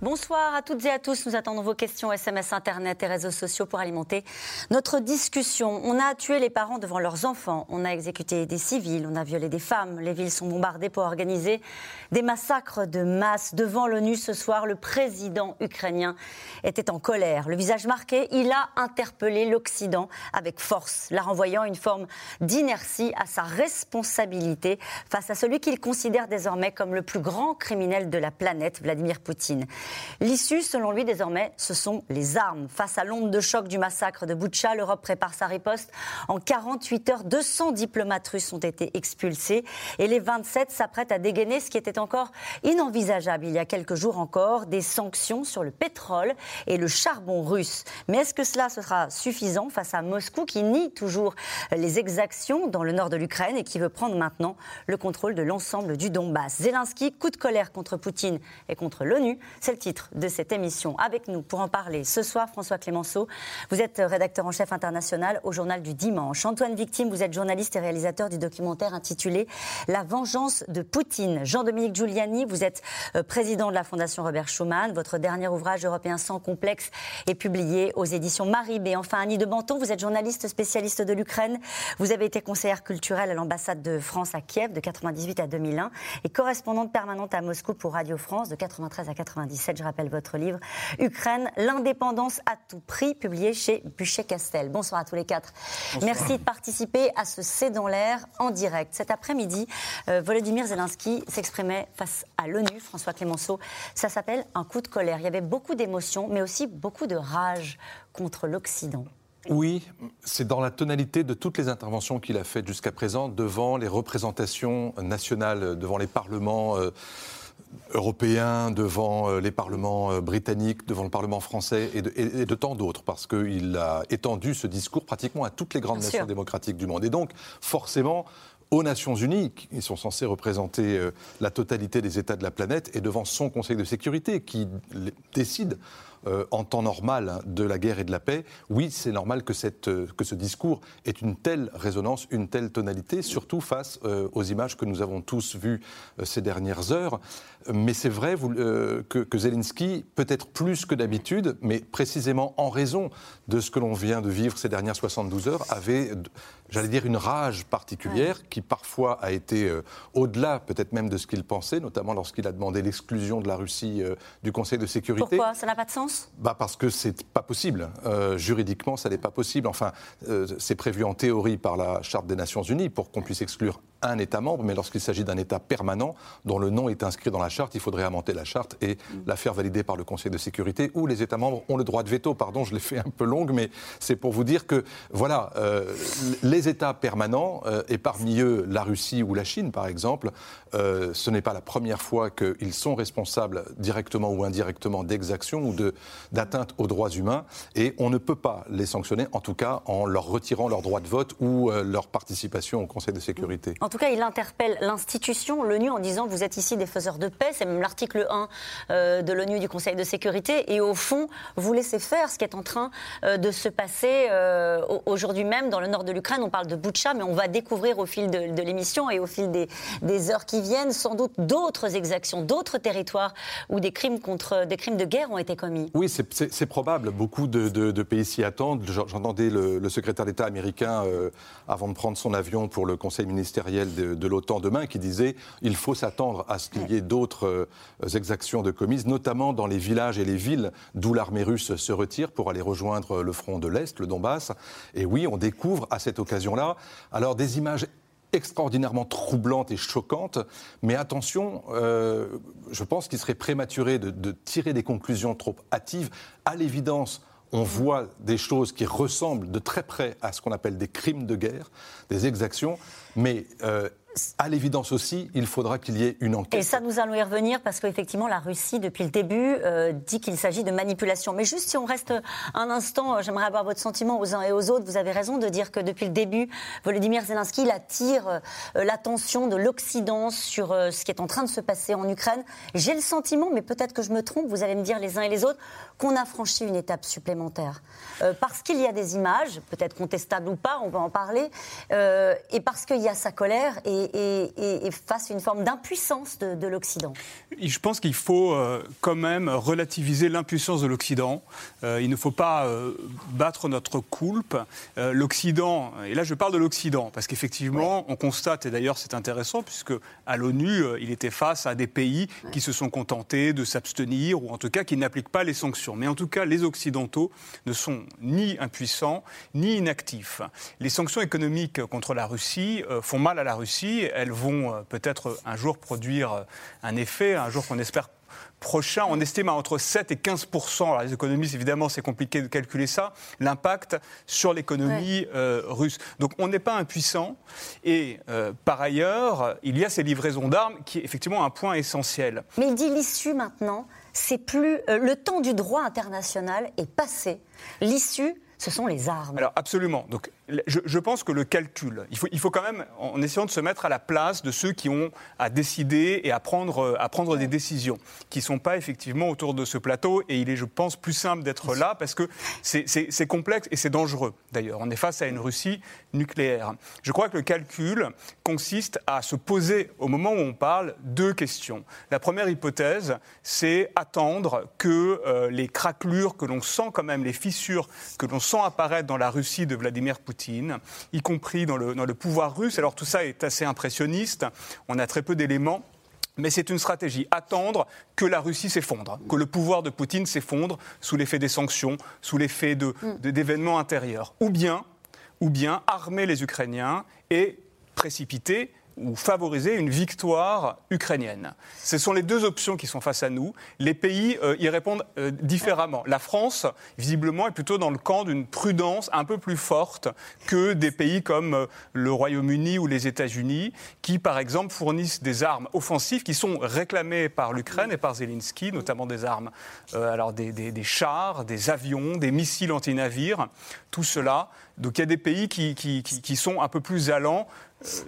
Bonsoir à toutes et à tous. Nous attendons vos questions SMS, Internet et réseaux sociaux pour alimenter notre discussion. On a tué les parents devant leurs enfants, on a exécuté des civils, on a violé des femmes, les villes sont bombardées pour organiser des massacres de masse. Devant l'ONU ce soir, le président ukrainien était en colère. Le visage marqué, il a interpellé l'Occident avec force, la renvoyant une forme d'inertie à sa responsabilité face à celui qu'il considère désormais comme le plus grand criminel de la planète, Vladimir Poutine. L'issue, selon lui, désormais, ce sont les armes. Face à l'onde de choc du massacre de Boutcha, l'Europe prépare sa riposte. En 48 heures, 200 diplomates russes ont été expulsés et les 27 s'apprêtent à dégainer ce qui était encore inenvisageable il y a quelques jours encore, des sanctions sur le pétrole et le charbon russe. Mais est-ce que cela sera suffisant face à Moscou qui nie toujours les exactions dans le nord de l'Ukraine et qui veut prendre maintenant le contrôle de l'ensemble du Donbass? Zelensky, coup de colère contre Poutine et contre l'ONU. C'est titre de cette émission. Avec nous pour en parler ce soir, François Clémenceau. Vous êtes rédacteur en chef international au journal du dimanche. Antoine Victime, vous êtes journaliste et réalisateur du documentaire intitulé La vengeance de Poutine. Jean-Dominique Giuliani, vous êtes euh, président de la Fondation Robert Schuman. Votre dernier ouvrage européen sans complexe est publié aux éditions Marib. Et enfin, Annie de Banton, vous êtes journaliste spécialiste de l'Ukraine. Vous avez été conseillère culturelle à l'ambassade de France à Kiev de 98 à 2001 et correspondante permanente à Moscou pour Radio France de 93 à 97 je rappelle votre livre, Ukraine, l'indépendance à tout prix, publié chez Buchet-Castel. Bonsoir à tous les quatre. Merci de participer à ce C'est dans l'air en direct. Cet après-midi, euh, Volodymyr Zelensky s'exprimait face à l'ONU, François Clémenceau. Ça s'appelle un coup de colère. Il y avait beaucoup d'émotions, mais aussi beaucoup de rage contre l'Occident. Oui, c'est dans la tonalité de toutes les interventions qu'il a faites jusqu'à présent devant les représentations nationales, devant les parlements. Euh, européen, devant euh, les parlements euh, britanniques, devant le Parlement français et de, tant d'autres, parce qu'il a étendu ce discours pratiquement à toutes les grandes nations démocratiques du monde. Et donc, forcément, aux Nations Unies, qui sont censés représenter euh, la totalité des États de la planète, et devant son Conseil de sécurité, qui décide euh, en temps normal de la guerre et de la paix, oui, c'est normal que, cette, euh, que, ce discours ait une telle résonance, une telle tonalité, surtout face euh, aux images que nous avons tous vues ces dernières heures. Mais c'est vrai vous, que, que, Zelensky, peut-être plus que d'habitude, mais précisément en raison de ce que l'on vient de vivre ces dernières 72 heures, avait, j'allais dire, une rage particulière qui parfois a été au-delà peut-être même de ce qu'il pensait, notamment lorsqu'il a demandé l'exclusion de la Russie du Conseil de sécurité. Pourquoi? Ça n'a pas de sens? Bah Parce que c'est pas possible. Euh, juridiquement, ça n'est pas possible. Enfin, euh, c'est prévu en théorie par la Charte des Nations Unies pour qu'on puisse exclure un État membre, mais lorsqu'il s'agit d'un État permanent dont le nom est inscrit dans la charte, il faudrait amender la charte et la faire valider par le Conseil de sécurité, où les États membres ont le droit de veto. Pardon, je l'ai fait un peu longue, mais c'est pour vous dire que, voilà, euh, les États permanents, euh, et parmi eux la Russie ou la Chine, par exemple, euh, ce n'est pas la première fois qu'ils sont responsables directement ou indirectement d'exactions ou d'atteinte aux droits humains, et on ne peut pas les sanctionner, en tout cas en leur retirant leur droit de vote ou leur participation au Conseil de sécurité. En tout cas, il interpelle l'institution, l'ONU, en disant vous êtes ici des faiseurs de paix. C'est même l'article 1 euh, de l'ONU du Conseil de sécurité. Et au fond, vous laissez faire ce qui est en train euh, de se passer euh, aujourd'hui même dans le nord de l'Ukraine. On parle de Butcha, mais on va découvrir au fil de, l'émission et au fil des, heures qui viennent sans doute d'autres exactions, d'autres territoires où des crimes, contre, des crimes de guerre ont été commis. Oui, c'est probable. Beaucoup de, pays s'y attendent. J'entendais le, secrétaire d'État américain, avant de prendre son avion pour le Conseil ministériel, de, l'OTAN demain qui disait il faut s'attendre à ce qu'il y ait d'autres euh, exactions de commises, notamment dans les villages et les villes d'où l'armée russe se retire pour aller rejoindre le front de l'Est, le Donbass. Et oui, on découvre à cette occasion-là alors des images extraordinairement troublantes et choquantes, mais attention, euh, je pense qu'il serait prématuré de, de tirer des conclusions trop hâtives. À l'évidence, on voit des choses qui ressemblent de très près à ce qu'on appelle des crimes de guerre, des exactions, mais euh, à l'évidence aussi, il faudra qu'il y ait une enquête. Et ça, nous allons y revenir parce qu'effectivement, la Russie, depuis le début, euh, dit qu'il s'agit de manipulation. Mais juste si on reste un instant, euh, j'aimerais avoir votre sentiment aux uns et aux autres. Vous avez raison de dire que depuis le début, Volodymyr Zelensky attire l'attention de l'Occident sur ce qui est en train de se passer en Ukraine. J'ai le sentiment, mais peut-être que je me trompe, vous allez me dire les uns et les autres, qu'on a franchi une étape supplémentaire. parce qu'il y a des images, peut-être contestables ou pas, on va en parler, et parce qu'il y a sa colère et, face à une forme d'impuissance de, l'Occident Je pense qu'il faut euh, quand même relativiser l'impuissance de l'Occident. Euh, il ne faut pas euh, battre notre coulpe. L'Occident, et là je parle de l'Occident, parce qu'effectivement, on constate, et d'ailleurs c'est intéressant, puisque à l'ONU, il était face à des pays qui se sont contentés de s'abstenir, ou en tout cas qui n'appliquent pas les sanctions. Mais en tout cas, les Occidentaux ne sont ni impuissants, ni inactifs. Les sanctions économiques contre la Russie font mal à la Russie. Elles vont euh, peut-être un jour produire euh, un effet, un jour qu'on espère prochain. On estime à entre 7 et 15 Alors les économistes, évidemment, c'est compliqué de calculer ça, l'impact sur l'économie euh, russe. Donc on n'est pas impuissant. Et par ailleurs, il y a ces livraisons d'armes qui est effectivement un point essentiel. Mais il dit l'issue maintenant, c'est plus. le temps du droit international est passé. L'issue, ce sont les armes. Alors absolument. Donc je, pense que le calcul, il faut, quand même, en essayant de se mettre à la place de ceux qui ont à décider et à prendre, à prendre des décisions, qui ne sont pas effectivement autour de ce plateau. Et il est, je pense, plus simple d'être là parce que c'est complexe et c'est dangereux. D'ailleurs, on est face à une Russie nucléaire. Je crois que le calcul consiste à se poser, au moment où on parle, deux questions. La première hypothèse, c'est attendre que euh, les craquelures que l'on sent quand même, les fissures que l'on sent apparaître dans la Russie de Vladimir Poutine, y compris dans le, dans le pouvoir russe. Alors tout ça est assez impressionniste, on a très peu d'éléments. Mais c'est une stratégie, attendre que la Russie s'effondre, que le pouvoir de Poutine s'effondre sous l'effet des sanctions, sous l'effet d'événements de, d'événements intérieurs. Ou bien, ou bien armer les Ukrainiens et précipiter ou favoriser une victoire ukrainienne. Ce sont les deux options qui sont face à nous. Les pays euh, y répondent euh, différemment. La France, visiblement, est plutôt dans le camp d'une prudence un peu plus forte que des pays comme euh, le Royaume-Uni ou les États-Unis, qui, par exemple, fournissent des armes offensives qui sont réclamées par l'Ukraine et par Zelensky, notamment des armes, alors des, chars, des avions, des missiles anti-navires, tout cela. Donc il y a des pays qui sont un peu plus allants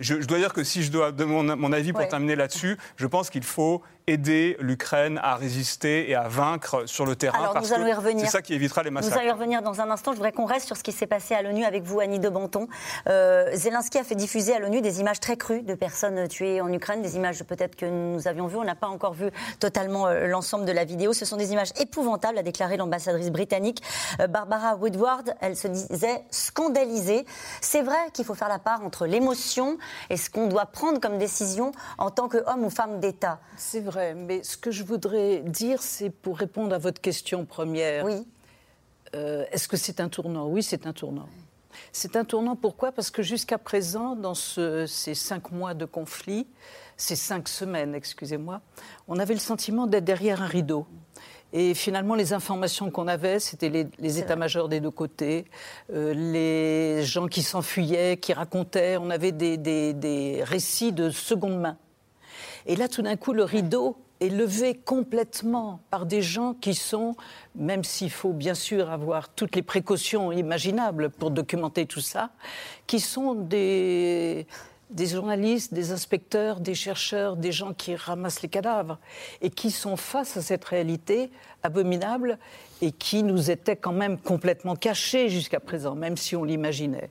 je, dois dire que si je dois donner mon, avis pour terminer là-dessus, je pense qu'il faut aider l'Ukraine à résister et à vaincre sur le terrain. Alors, nous allons y revenir. C'est ça qui évitera les massacres. Nous allons y revenir dans un instant. Je voudrais qu'on reste sur ce qui s'est passé à l'ONU avec vous, Annie de Banton. Euh, Zelensky a fait diffuser à l'ONU des images très crues de personnes tuées en Ukraine, des images peut-être que nous avions vues. On n'a pas encore vu totalement euh, l'ensemble de la vidéo. Ce sont des images épouvantables, a déclaré l'ambassadrice britannique euh, Barbara Woodward. Elle se disait scandalisée. C'est vrai qu'il faut faire la part entre l'émotion et ce qu'on doit prendre comme décision en tant qu'homme ou femme d'État. C'est vrai mais ce que je voudrais dire, c'est pour répondre à votre question première. Oui. Euh, est-ce que c'est un tournant? Oui, c'est un tournant. C'est un tournant pourquoi? Parce que jusqu'à présent, dans ces cinq mois de conflit, ces cinq semaines, excusez-moi, on avait le sentiment d'être derrière un rideau. Et finalement, les informations qu'on avait, c'était les, états-majors des deux côtés, euh, les gens qui s'enfuyaient, qui racontaient. On avait des récits de seconde main. Et là, tout d'un coup, le rideau est levé complètement par des gens qui sont, même s'il faut bien sûr avoir toutes les précautions imaginables pour documenter tout ça, qui sont des, des journalistes, des inspecteurs, des chercheurs, des gens qui ramassent les cadavres et qui sont face à cette réalité abominable et qui nous était quand même complètement cachée jusqu'à présent, même si on l'imaginait.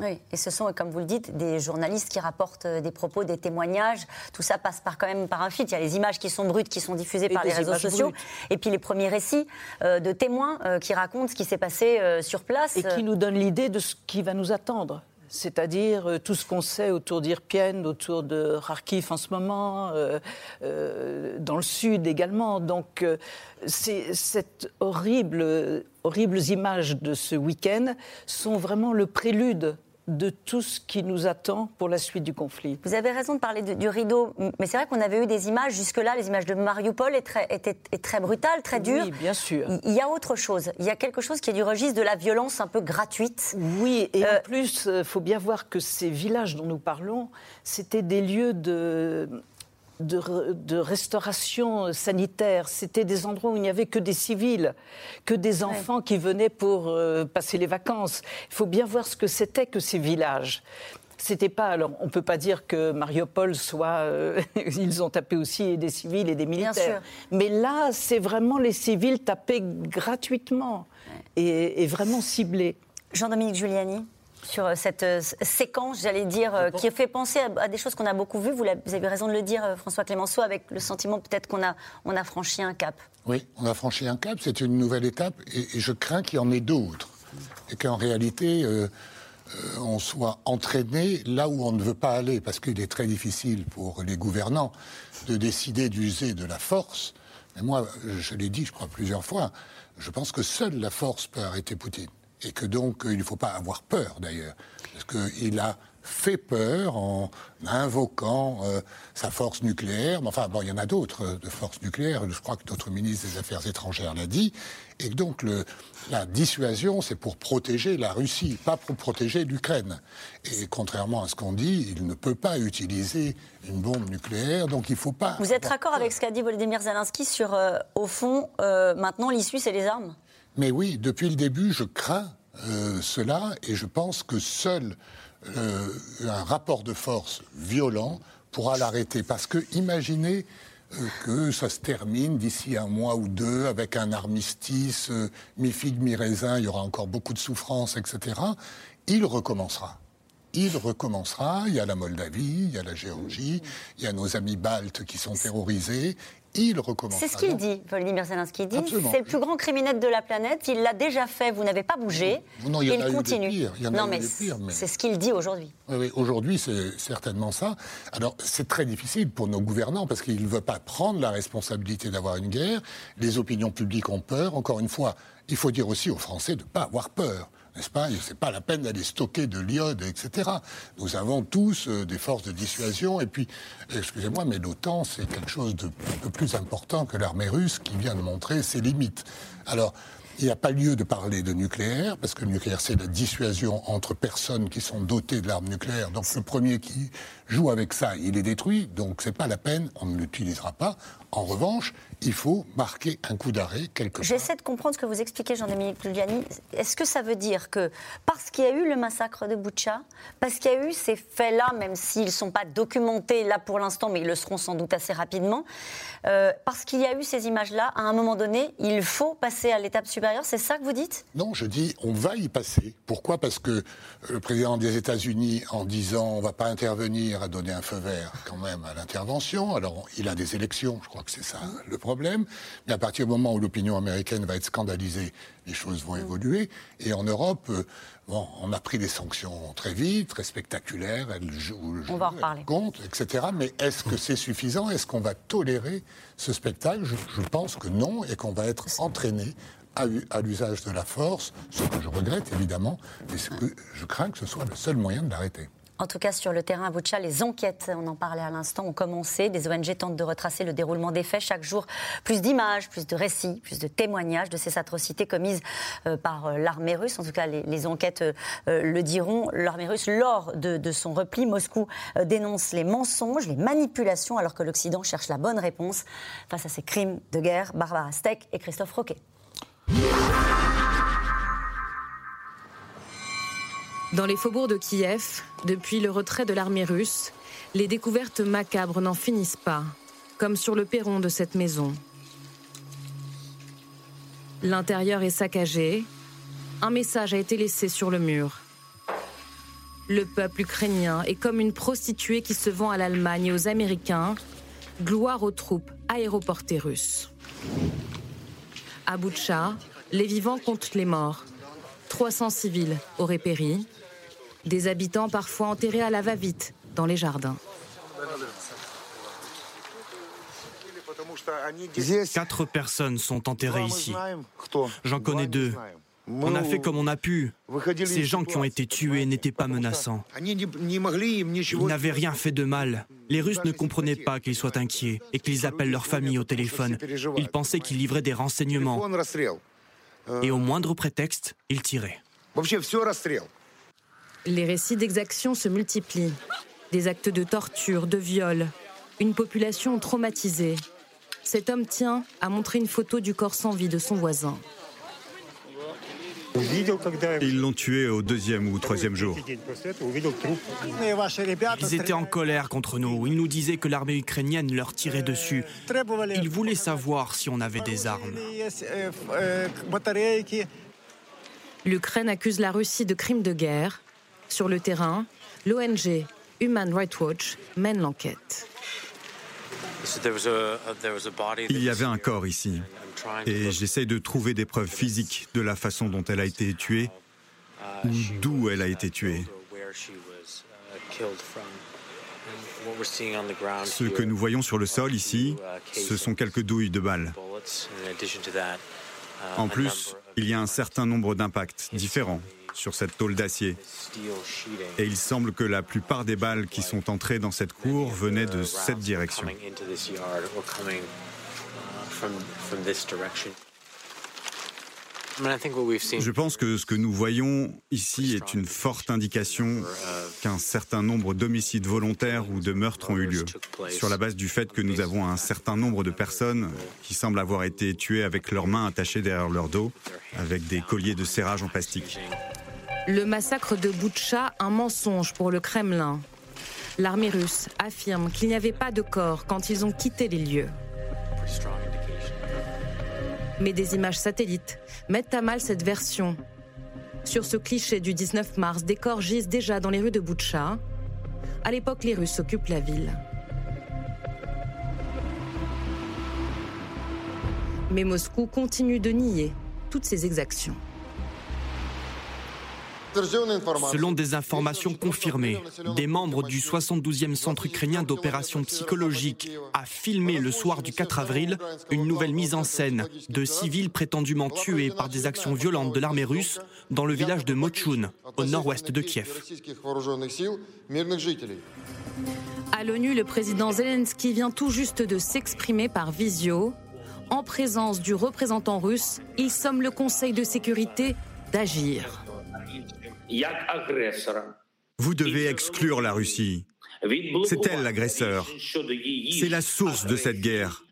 Oui, et ce sont, comme vous le dites, des journalistes qui rapportent euh, des propos, des témoignages. Tout ça passe par quand même par un fil. Il y a les images qui sont brutes, qui sont diffusées par les réseaux sociaux, et puis les premiers récits euh, de témoins euh, qui racontent ce qui s'est passé sur place. Et qui nous donnent l'idée de ce qui va nous attendre c'est-à-dire tout ce qu'on sait autour d'Irpienne, autour de Kharkiv en ce moment, dans le sud également. Donc, ces cette horrible, horribles images de ce week-end sont vraiment le prélude de tout ce qui nous attend pour la suite du conflit. Vous avez raison de parler du rideau, mais c'est vrai qu'on avait eu des images jusque-là, les images de Mariupol étaient très, très brutales, très dures. Oui, bien sûr. Il y a autre chose. Il y a quelque chose qui est du registre de la violence un peu gratuite. Oui, et en euh, plus, il euh, faut bien voir que ces villages dont nous parlons, c'était des lieux de de, restauration sanitaire. C'était des endroits où il n'y avait que des civils, que des enfants qui venaient pour euh, passer les vacances. Il faut bien voir ce que c'était que ces villages. C'était pas. Alors, on peut pas dire que Mariupol soit. Euh, ils ont tapé aussi des civils et des militaires. Mais là, c'est vraiment les civils tapés gratuitement et, et vraiment ciblés. Jean-Dominique Giuliani sur euh, cette euh, séquence, j'allais dire, euh, qui fait penser à, des choses qu'on a beaucoup vues. Vous, avez raison de le dire, François Clémenceau, avec le sentiment peut-être qu'on a, on a franchi un cap. Oui, on a franchi un cap, c'est une nouvelle étape, et, je crains qu'il y en ait d'autres. Et qu'en réalité, on soit entraîné là où on ne veut pas aller, parce qu'il est très difficile pour les gouvernants de décider d'user de la force. Mais moi, je l'ai dit, je crois, plusieurs fois, je pense que seule la force peut arrêter Poutine et que donc il ne faut pas avoir peur d'ailleurs, parce qu'il a fait peur en invoquant euh, sa force nucléaire. Mais enfin, bon, il y en a d'autres euh, de forces nucléaires. Je crois que notre ministre des Affaires étrangères l'a dit. Et donc, le, la dissuasion, c'est pour protéger la Russie, pas pour protéger l'Ukraine. Et contrairement à ce qu'on dit, il ne peut pas utiliser une bombe nucléaire, donc il ne faut pas. Vous êtes d'accord avec ce qu'a dit Volodymyr Zelensky sur, euh, au fond, maintenant l'issue, c'est les armes? Mais oui, depuis le début, je crains euh, cela et je pense que seul euh, un rapport de force violent pourra l'arrêter. Parce que imaginez euh, que ça se termine d'ici un mois ou deux avec un armistice, mi-figue, mi-raisin, il y aura encore beaucoup de souffrance, etc. Il recommencera il recommencera. Il y a la Moldavie, il y a la Géorgie, il y a nos amis baltes qui sont terrorisés il recommence. C'est ce qu'il dit, Volodymyr Zelensky. dit c'est le plus grand criminel de la planète, il l'a déjà fait, vous n'avez pas bougé, non, il, continue. non, mais c'est ce qu'il dit aujourd'hui. Oui, aujourd'hui, c'est certainement ça. Alors, c'est très difficile pour nos gouvernants parce qu'ils ne veulent pas prendre la responsabilité d'avoir une guerre. Les opinions publiques ont peur. Encore une fois, il faut dire aussi aux Français de ne pas avoir peur n'est-ce pas C'est pas la peine d'aller stocker de l'iode, etc. Nous avons tous euh, des forces de dissuasion. Et puis, excusez-moi, mais l'OTAN, c'est quelque chose de peu plus important que l'armée russe qui vient de montrer ses limites. Alors, il n'y a pas lieu de parler de nucléaire, parce que le nucléaire, c'est la dissuasion entre personnes qui sont dotées de l'arme nucléaire. Donc le premier qui joue avec ça, il est détruit, donc c'est pas la peine, on ne l'utilisera pas. En revanche, il faut marquer un coup d'arrêt quelque part. J'essaie de comprendre ce que vous expliquez, Jean-Dominique Giuliani. Est-ce que ça veut dire que parce qu'il y a eu le massacre de Boucha, parce qu'il y a eu ces faits-là, même s'ils ne sont pas documentés là pour l'instant, mais ils le seront sans doute assez rapidement, euh, parce qu'il y a eu ces images-là, à un moment donné, il faut passer à l'étape supérieure C'est ça que vous dites? Non, je dis on va y passer. Pourquoi? Parce que le président des États-Unis, en disant on ne va pas intervenir, a donné un feu vert quand même à l'intervention. Alors il a des élections, je crois que c'est ça le problème. Mais à partir du moment où l'opinion américaine va être scandalisée, les choses vont évoluer. Et en Europe, euh, bon, on a pris des sanctions très vite, très spectaculaires. Elles jouent, on va en reparler. compte, etc. Mais est-ce que c'est suffisant? Est-ce qu'on va tolérer ce spectacle? Je, je pense que non, et qu'on va être entraîné à, l'usage de la force, ce que je regrette évidemment, mais que je crains que ce soit le seul moyen de l'arrêter. En tout cas, sur le terrain à Boucha, les enquêtes, on en parlait à l'instant, ont commencé. Des ONG tentent de retracer le déroulement des faits. Chaque jour, plus d'images, plus de récits, plus de témoignages de ces atrocités commises euh, par euh, l'armée russe. En tout cas, les, enquêtes euh, le diront. L'armée russe, lors de, son repli, Moscou dénonce les mensonges, les manipulations, alors que l'Occident cherche la bonne réponse face à ces crimes de guerre. Barbara Steck et Christophe Roquet. Dans les faubourgs de Kiev, depuis le retrait de l'armée russe, les découvertes macabres n'en finissent pas, comme sur le perron de cette maison. L'intérieur est saccagé. Un message a été laissé sur le mur. Le peuple ukrainien est comme une prostituée qui se vend à l'Allemagne et aux Américains. Gloire aux troupes aéroportées russes. À Boutcha, les vivants comptent les morts. 300 civils auraient péri. Des habitants parfois enterrés à la va-vite dans les jardins. Quatre personnes sont enterrées ici. J'en connais deux. On a fait comme on a pu. Ces gens qui ont été tués n'étaient pas menaçants. Ils n'avaient rien fait de mal. Les Russes ne comprenaient pas qu'ils soient inquiets et qu'ils appellent leur famille au téléphone. Ils pensaient qu'ils livraient des renseignements. Et au moindre prétexte, ils tiraient. Les récits d'exactions se multiplient. Des actes de torture, de viol. Une population traumatisée. Cet homme tient à montrer une photo du corps sans vie de son voisin. Ils l'ont tué au deuxième ou troisième jour. Ils étaient en colère contre nous. Ils nous disaient que l'armée ukrainienne leur tirait dessus. Ils voulaient savoir si on avait des armes. L'Ukraine accuse la Russie de crimes de guerre. Sur le terrain, l'ONG Human Rights Watch mène l'enquête. Il y avait un corps ici. Et j'essaie de trouver des preuves physiques de la façon dont elle a été tuée ou d'où elle a été tuée. Ce que nous voyons sur le sol ici, ce sont quelques douilles de balles. En plus, il y a un certain nombre d'impacts différents sur cette tôle d'acier. Et il semble que la plupart des balles qui sont entrées dans cette cour venaient de cette direction. Je pense que ce que nous voyons ici est une forte indication qu'un certain nombre d'homicides volontaires ou de meurtres ont eu lieu, sur la base du fait que nous avons un certain nombre de personnes qui semblent avoir été tuées avec leurs mains attachées derrière leur dos, avec des colliers de serrage en plastique. Le massacre de Boutcha, un mensonge pour le Kremlin. L'armée russe affirme qu'il n'y avait pas de corps quand ils ont quitté les lieux. Mais des images satellites mettent à mal cette version. Sur ce cliché du 19 mars, des corps gisent déjà dans les rues de Boutcha. À l'époque, les Russes occupent la ville. Mais Moscou continue de nier toutes ces exactions. Selon des informations confirmées, des membres du 72e Centre ukrainien d'opération psychologique a filmé le soir du 4 avril une nouvelle mise en scène de civils prétendument tués par des actions violentes de l'armée russe dans le village de Mochun, au nord-ouest de Kiev. À l'ONU, le président Zelensky vient tout juste de s'exprimer par visio. En présence du représentant russe, il somme le Conseil de sécurité d'agir. Vous devez exclure la Russie. C'est elle l'agresseur. C'est la source de cette guerre.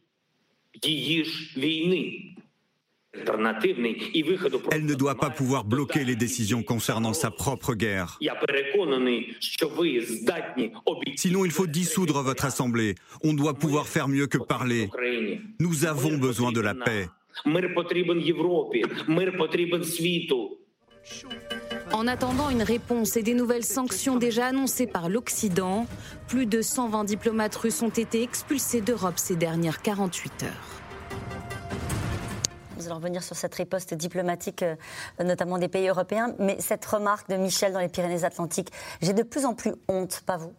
Elle ne doit pas pouvoir bloquer les décisions concernant sa propre guerre. Sinon, il faut dissoudre votre Assemblée. On doit pouvoir faire mieux que parler. Nous avons besoin de la paix. En attendant une réponse et des nouvelles sanctions déjà annoncées par l'Occident, plus de 120 diplomates russes ont été expulsés d'Europe ces dernières 48 heures. Nous allons revenir sur cette riposte diplomatique, euh, notamment des pays européens. Mais cette remarque de Michel dans les Pyrénées-Atlantiques, j'ai de plus en plus honte, pas vous?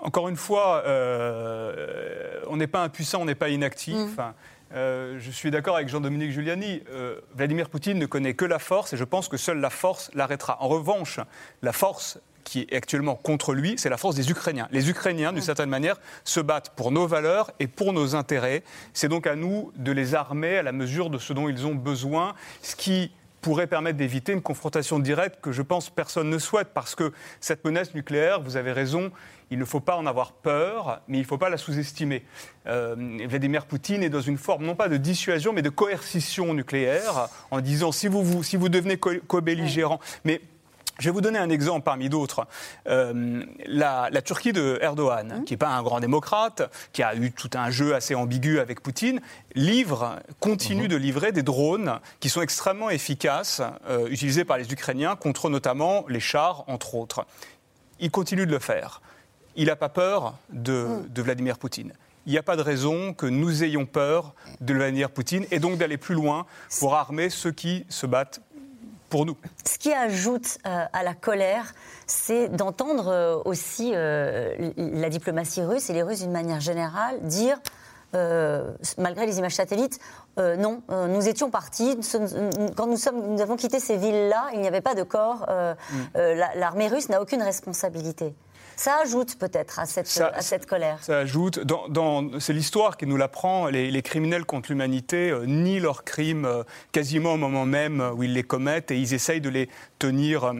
Encore une fois, euh, on n'est pas impuissant, on n'est pas inactif. Mm. Euh, je suis d'accord avec Jean-Dominique Giuliani. Euh, Vladimir Poutine ne connaît que la force et je pense que seule la force l'arrêtera. En revanche, la force qui est actuellement contre lui, c'est la force des Ukrainiens. Les Ukrainiens, d'une certaine manière, se battent pour nos valeurs et pour nos intérêts. C'est donc à nous de les armer à la mesure de ce dont ils ont besoin, ce qui pourrait permettre d'éviter une confrontation directe que je pense personne ne souhaite, parce que cette menace nucléaire, vous avez raison, il ne faut pas en avoir peur, mais il ne faut pas la sous-estimer. Euh, Vladimir Poutine est dans une forme non pas de dissuasion, mais de coercition nucléaire, en disant si vous, si vous devenez co-belligérant. Mais je vais vous donner un exemple parmi d'autres. Euh, la, Turquie de Erdogan, mmh. qui n'est pas un grand démocrate, qui a eu tout un jeu assez ambigu avec Poutine, livre, continue mmh. de livrer des drones qui sont extrêmement efficaces, euh, utilisés par les Ukrainiens contre notamment les chars, entre autres. Il continue de le faire il n'a pas peur de, Vladimir Poutine. Il n'y a pas de raison que nous ayons peur de Vladimir Poutine et donc d'aller plus loin pour armer ceux qui se battent pour nous. Ce qui ajoute euh, à la colère, c'est d'entendre euh, aussi euh, la diplomatie russe et les Russes d'une manière générale dire malgré les images satellites, non, nous étions partis. Quand nous, sommes, nous avons quitté ces villes-là, il n'y avait pas de corps. Mm. L'armée russe n'a aucune responsabilité. Ça ajoute peut-être à cette, à cette colère. Ça ajoute. Dans, c'est l'histoire qui nous l'apprend. Les, les criminels contre l'humanité euh, nient leurs crimes euh, quasiment au moment même où ils les commettent et ils essayent de les tenir. Euh,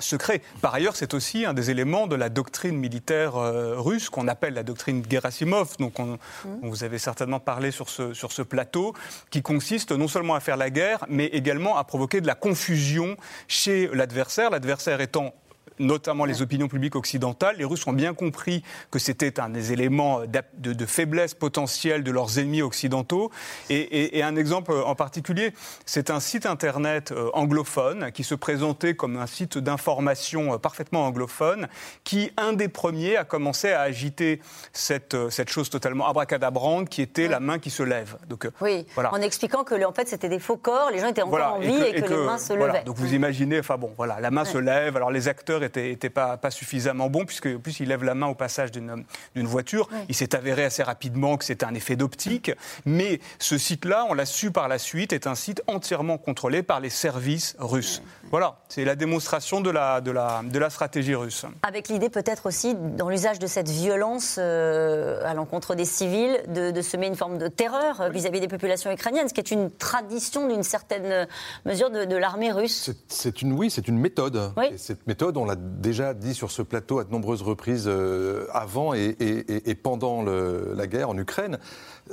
secrets. Par ailleurs, c'est aussi un des éléments de la doctrine militaire russe qu'on appelle la doctrine Gerasimov, donc on, mmh. vous avez certainement parlé sur ce, sur ce plateau, qui consiste non seulement à faire la guerre, mais également à provoquer de la confusion chez l'adversaire, l'adversaire étant notamment les opinions publiques occidentales. Les Russes ont bien compris que c'était un des éléments de, faiblesse potentielle de leurs ennemis occidentaux. Et, un exemple en particulier, c'est un site internet euh, anglophone qui se présentait comme un site d'information euh, parfaitement anglophone, qui, un des premiers, a commencé à agiter cette, euh, cette chose totalement abracadabrante qui était la main qui se lève. Donc, oui, en expliquant que en fait c'était des faux corps, les gens étaient encore en vie et que, les mains se levaient. Donc vous imaginez, enfin bon, voilà, la main se lève, alors les acteurs n'était pas, pas suffisamment bon, puisque plus il lève la main au passage d'une voiture. Il s'est avéré assez rapidement que c'était un effet d'optique. Mais ce site-là, on l'a su par la suite, est un site entièrement contrôlé par les services russes. Voilà, c'est la démonstration de la, de, la, de la stratégie russe. Avec l'idée peut-être aussi, dans l'usage de cette violence euh, à l'encontre des civils, de, semer une forme de terreur vis-à-vis des populations ukrainiennes, ce qui est une tradition d'une certaine mesure de, l'armée russe. C'est une, oui, c'est une méthode. Et cette méthode, on l'a déjà dit sur ce plateau à de nombreuses reprises euh, avant et, pendant la guerre en Ukraine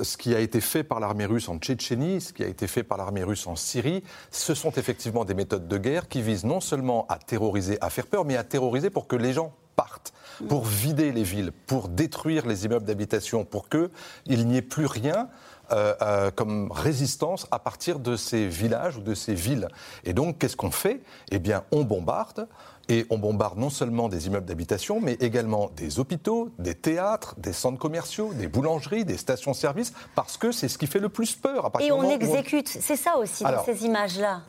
ce qui a été fait par l'armée russe en Tchétchénie, ce qui a été fait par l'armée russe en Syrie, ce sont effectivement des méthodes de guerre qui visent non seulement à terroriser, à faire peur, mais à terroriser pour que les gens partent, pour vider les villes, pour détruire les immeubles d'habitation, pour qu'il n'y ait plus rien euh, euh, comme résistance à partir de ces villages ou de ces villes. Et donc, qu'est-ce qu'on fait? Eh bien, on bombarde, et on bombarde non seulement des immeubles d'habitation, mais également des hôpitaux, des théâtres, des centres commerciaux, des boulangeries, des stations-service, parce que c'est ce qui fait le plus peur. À et on exécute, c'est ça aussi dans ces images-là.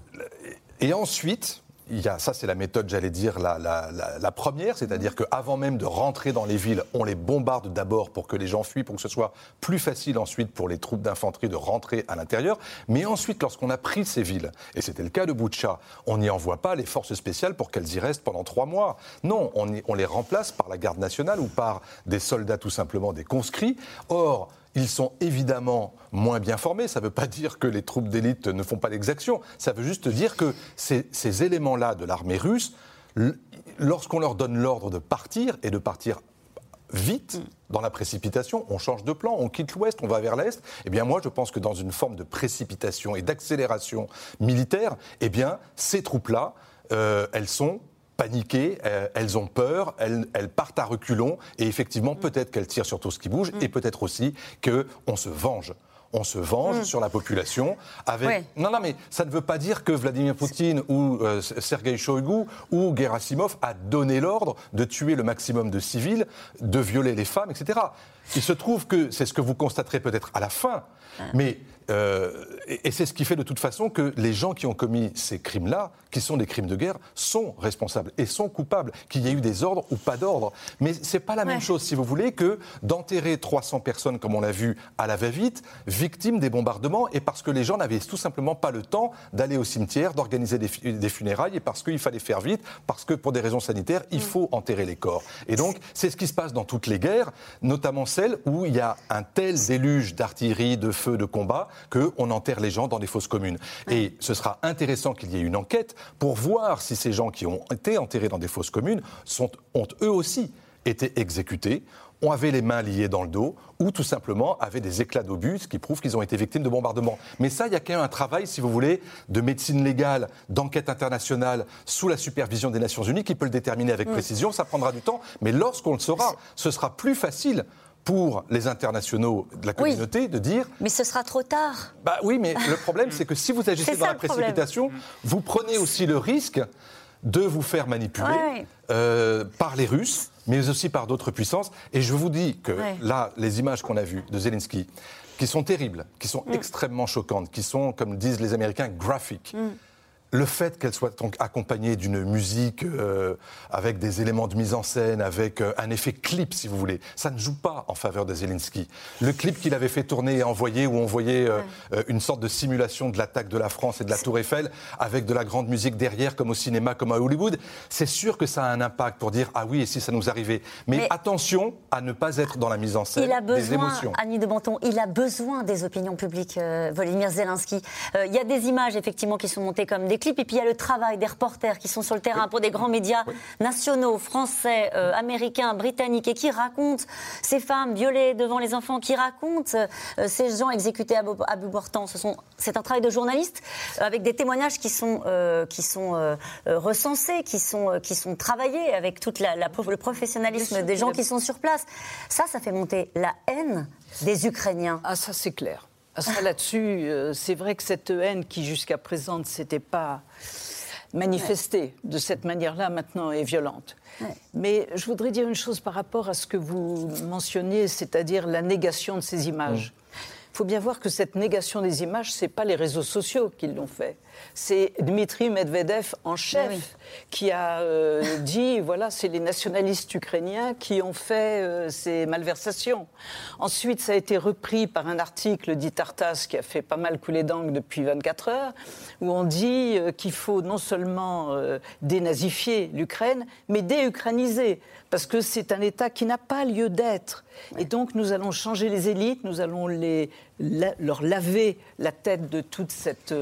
Et ensuite, il y a, ça, c'est la méthode, j'allais dire, la, première, c'est-à-dire qu'avant même de rentrer dans les villes, on les bombarde d'abord pour que les gens fuient, pour que ce soit plus facile ensuite pour les troupes d'infanterie de rentrer à l'intérieur. Mais ensuite, lorsqu'on a pris ces villes, et c'était le cas de Boutcha, on n'y envoie pas les forces spéciales pour qu'elles y restent pendant trois mois. Non, on, on les remplace par la garde nationale ou par des soldats tout simplement, des conscrits. Or, ils sont évidemment moins bien formés. Ça ne veut pas dire que les troupes d'élite ne font pas d'exactions. Ça veut juste dire que ces, éléments-là de l'armée russe, lorsqu'on leur donne l'ordre de partir et de partir vite, dans la précipitation, on change de plan, on quitte l'Ouest, on va vers l'Est. Eh bien, moi, je pense que dans une forme de précipitation et d'accélération militaire, eh bien, ces troupes-là, euh, elles sont paniquées, euh, elles ont peur, elles, partent à reculons, et effectivement, peut-être qu'elles tirent sur tout ce qui bouge, et peut-être aussi qu'on se venge on se venge mm. sur la population avec. Non, non, mais ça ne veut pas dire que Vladimir Poutine ou euh, Sergei Shoigu ou Gerasimov a donné l'ordre de tuer le maximum de civils, de violer les femmes, etc. Il se trouve que c'est ce que vous constaterez peut-être à la fin, mais euh, et, c'est ce qui fait de toute façon que les gens qui ont commis ces crimes-là, qui sont des crimes de guerre, sont responsables et sont coupables, qu'il y ait eu des ordres ou pas d'ordre. Mais c'est pas la même chose, si vous voulez, que d'enterrer 300 personnes, comme on l'a vu à la va-vite, victimes des bombardements, et parce que les gens n'avaient tout simplement pas le temps d'aller au cimetière, d'organiser des, funérailles, et parce qu'il fallait faire vite, parce que pour des raisons sanitaires, il mm. faut enterrer les corps. Et donc, c'est ce qui se passe dans toutes les guerres, notamment celles où il y a un tel déluge d'artillerie, de feu, de combat, qu'on enterre les gens dans des fosses communes. Et ce sera intéressant qu'il y ait une enquête pour voir si ces gens qui ont été enterrés dans des fosses communes sont, ont eux aussi été exécutés ont avait les mains liées dans le dos ou tout simplement avaient des éclats d'obus, ce qui prouve qu'ils ont été victimes de bombardements. Mais ça, il y a quand même un travail, si vous voulez, de médecine légale, d'enquête internationale, sous la supervision des Nations Unies, qui peut le déterminer avec précision. Ça prendra du temps, mais lorsqu'on le saura, ce sera plus facile pour les internationaux de la communauté de dire. Mais ce sera trop tard. Bah oui, mais le problème, c'est que si vous agissez dans la précipitation, vous prenez aussi le risque de vous faire manipuler euh, par les Russes, mais aussi par d'autres puissances. Et je vous dis que là, les images qu'on a vues de Zelensky, qui sont terribles, qui sont mm. extrêmement choquantes, qui sont, comme disent les Américains, graphiques. Mm. Le fait qu'elle soit donc accompagnée d'une musique euh, avec des éléments de mise en scène, avec euh, un effet clip, si vous voulez, ça ne joue pas en faveur de Zelensky. Le clip qu'il avait fait tourner et envoyer, où on voyait euh, une sorte de simulation de l'attaque de la France et de la Tour Eiffel, avec de la grande musique derrière, comme au cinéma, comme à Hollywood, c'est sûr que ça a un impact pour dire ah oui, et si ça nous arrivait. Mais, attention à ne pas être dans la mise en scène il a besoin, des émotions. Annie de Menton, il a besoin des opinions publiques, Volodymyr Zelensky. Il y a des images effectivement qui sont montées comme des et puis il y a le travail des reporters qui sont sur le terrain pour des grands médias nationaux, français, euh, américains, britanniques, et qui racontent ces femmes violées devant les enfants, qui racontent euh, ces gens exécutés à, bout portant. C'est un travail de journaliste euh, avec des témoignages qui sont, qui sont recensés, qui sont, qui sont travaillés avec tout le professionnalisme des gens qui sont sur place. Ça, ça fait monter la haine des Ukrainiens. Ah, ça c'est clair. Là-dessus, euh, c'est vrai que cette haine qui, jusqu'à présent, ne s'était pas manifestée de cette manière-là, maintenant est violente. Mais je voudrais dire une chose par rapport à ce que vous mentionniez, c'est-à-dire la négation de ces images. Il faut bien voir que cette négation des images, ce n'est pas les réseaux sociaux qui l'ont fait c'est Dmitri Medvedev en chef qui a euh, dit voilà, c'est les nationalistes ukrainiens qui ont fait euh, ces malversations. Ensuite, ça a été repris par un article dit Tartas qui a fait pas mal couler d'angle depuis 24 heures, où on dit euh, qu'il faut non seulement dénazifier l'Ukraine, mais déukraniser, parce que c'est un État qui n'a pas lieu d'être. Et donc, nous allons changer les élites, nous allons les, leur laver la tête de toute cette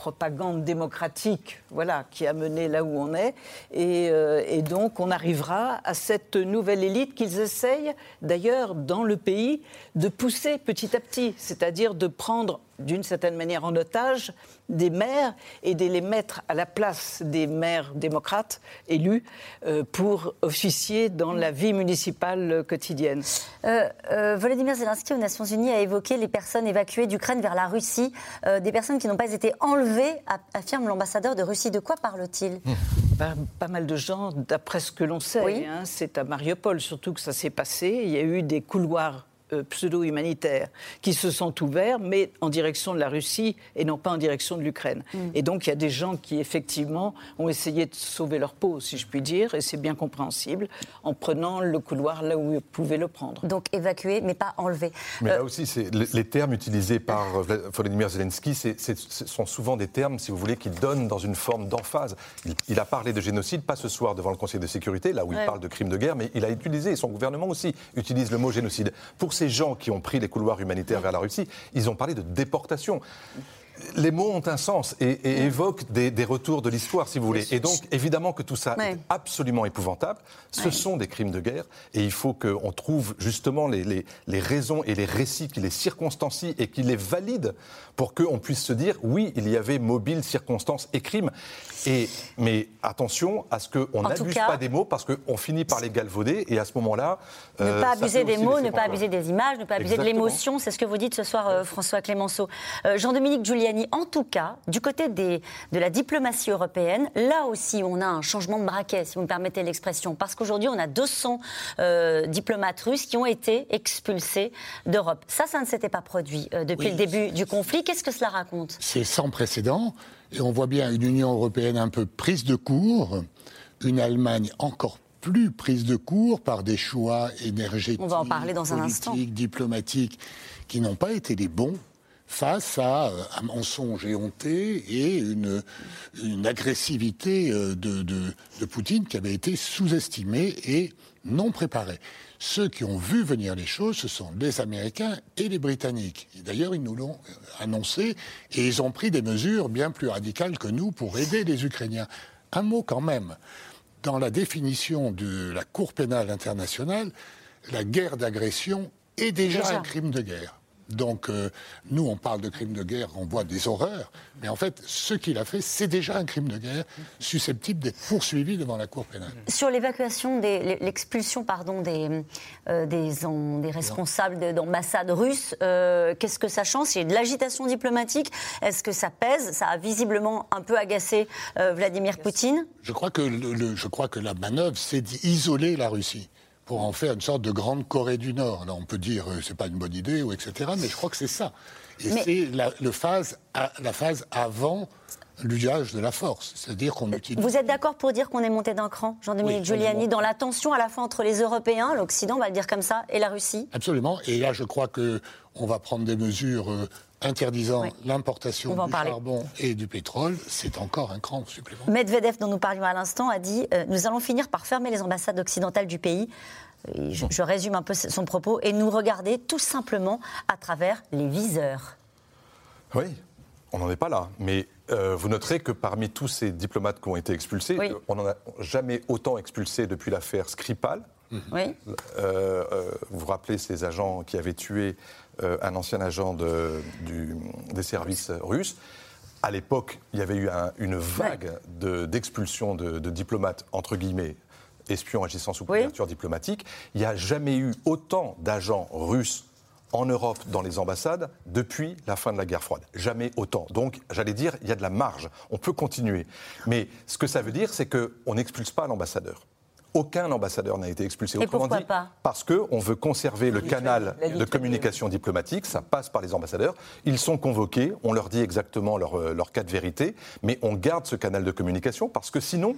propagande démocratique voilà, qui a mené là où on est. Et, euh, et donc, on arrivera à cette nouvelle élite qu'ils essayent, d'ailleurs, dans le pays, de pousser petit à petit, c'est-à-dire de prendre d'une certaine manière en otage des maires et de les mettre à la place des maires démocrates élus euh, pour officier dans la vie municipale quotidienne. Euh, euh, Volodymyr Zelensky aux Nations Unies a évoqué les personnes évacuées d'Ukraine vers la Russie, des personnes qui n'ont pas été enlevées, affirme l'ambassadeur de Russie. De quoi parle-t-il? Pas, mal de gens, d'après ce que l'on sait. Hein, c'est à Mariupol surtout que ça s'est passé. Il y a eu des couloirs euh, pseudo-humanitaires qui se sont ouverts, mais en direction de la Russie et non pas en direction de l'Ukraine. Mm. Et donc il y a des gens qui effectivement ont essayé de sauver leur peau, si je puis dire, et c'est bien compréhensible, en prenant le couloir là où ils pouvaient le prendre. Donc évacuer, mais pas enlever. Mais là euh, aussi, les, termes utilisés par Volodymyr Zelensky ce sont souvent des termes, si vous voulez, qui donnent dans une forme d'emphase. Il, a parlé de génocide, pas ce soir devant le Conseil de sécurité, là où il parle de crimes de guerre, mais il a utilisé, et son gouvernement aussi utilise le mot génocide. Pour ces gens qui ont pris les couloirs humanitaires vers la Russie, ils ont parlé de déportation les mots ont un sens et, évoquent des, retours de l'histoire, si vous voulez. Et donc, évidemment que tout ça est absolument épouvantable. Ce sont des crimes de guerre et il faut qu'on trouve justement les, raisons et les récits qui les circonstancient et qui les valident pour qu'on puisse se dire oui, il y avait mobile, circonstances et crimes. Et, mais attention à ce qu'on n'abuse pas des mots parce qu'on finit par les galvauder et à ce moment-là. Ne euh, pas abuser des mots, ne pas abuser des images, ne pas abuser de l'émotion, c'est ce que vous dites ce soir, euh, François Clémenceau. Euh, Jean-Dominique Julien en tout cas, du côté des, de la diplomatie européenne, là aussi, on a un changement de braquet, si vous me permettez l'expression, parce qu'aujourd'hui, on a 200 euh, diplomates russes qui ont été expulsés d'Europe. Ça, ça ne s'était pas produit euh, depuis le début du conflit. Qu'est-ce que cela raconte? C'est sans précédent, et on voit bien une Union européenne un peu prise de court, une Allemagne encore plus prise de court par des choix énergétiques, on va en parler dans un instant. diplomatiques qui n'ont pas été les bons face à euh, un mensonge éhonté et une, une agressivité euh, de, de, Poutine qui avait été sous-estimée et non préparée. Ceux qui ont vu venir les choses, ce sont les Américains et les Britanniques. D'ailleurs, ils nous l'ont euh, annoncé et ils ont pris des mesures bien plus radicales que nous pour aider les Ukrainiens. Un mot quand même. Dans la définition de la Cour pénale internationale, la guerre d'agression est déjà. un crime de guerre. Donc, euh, nous, on parle de crime de guerre, on voit des horreurs, mais en fait, ce qu'il a fait, c'est déjà un crime de guerre susceptible d'être poursuivi devant la Cour pénale. Sur l'évacuation, l'expulsion, pardon, des, euh, des, responsables d'ambassades russes, euh, qu'est-ce que ça change? Il y a de l'agitation diplomatique. Est-ce que ça pèse? Ça a visiblement un peu agacé Vladimir Poutine? Je crois que, je crois que la manœuvre, c'est d'isoler la Russie pour en faire une sorte de grande Corée du Nord. Là, on peut dire euh, c'est pas une bonne idée ou etc. Mais je crois que c'est ça. Et c'est la, phase, la phase avant l'usage de la force. C'est-à-dire qu'on utilise. Vous êtes d'accord pour dire qu'on est monté d'un cran, Jean-Dominique Oui, Giuliani, dans la tension à la fois entre les Européens, l'Occident, on va le dire comme ça, et la Russie? Absolument. Et là, je crois qu'on va prendre des mesures euh, interdisant Oui. l'importation du parler. charbon et du pétrole. C'est encore un cran supplémentaire. Medvedev, dont nous parlions à l'instant, a dit euh, Nous allons finir par fermer les ambassades occidentales du pays. Et je, je résume un peu son propos. Et nous regarder tout simplement à travers les viseurs. Oui, on n'en est pas là. Mais euh, vous noterez que parmi tous ces diplomates qui ont été expulsés, Oui. euh, on n'en a jamais autant expulsé depuis l'affaire Skripal. Oui Euh, euh, vous vous rappelez ces agents qui avaient tué euh, un ancien agent de- du- des services russes À l'époque, il y avait eu un- une vague de- d'expulsion de, de diplomates, entre guillemets, espions agissant sous Oui. couverture diplomatique. Il n'y a jamais eu autant d'agents russes en Europe dans les ambassades depuis la fin de la guerre froide. Jamais autant. Donc, j'allais dire, il y a de la marge. On peut continuer. Mais ce que ça veut dire, c'est qu'on n'expulse pas l'ambassadeur. Aucun ambassadeur n'a été expulsé. Et Autrement pourquoi dit, pas parce qu'on veut conserver le canal de communication diplomatique, ça passe par les ambassadeurs. Ils sont convoqués, on leur dit exactement leur, euh, leur cas de vérité, mais on garde ce canal de communication parce que sinon,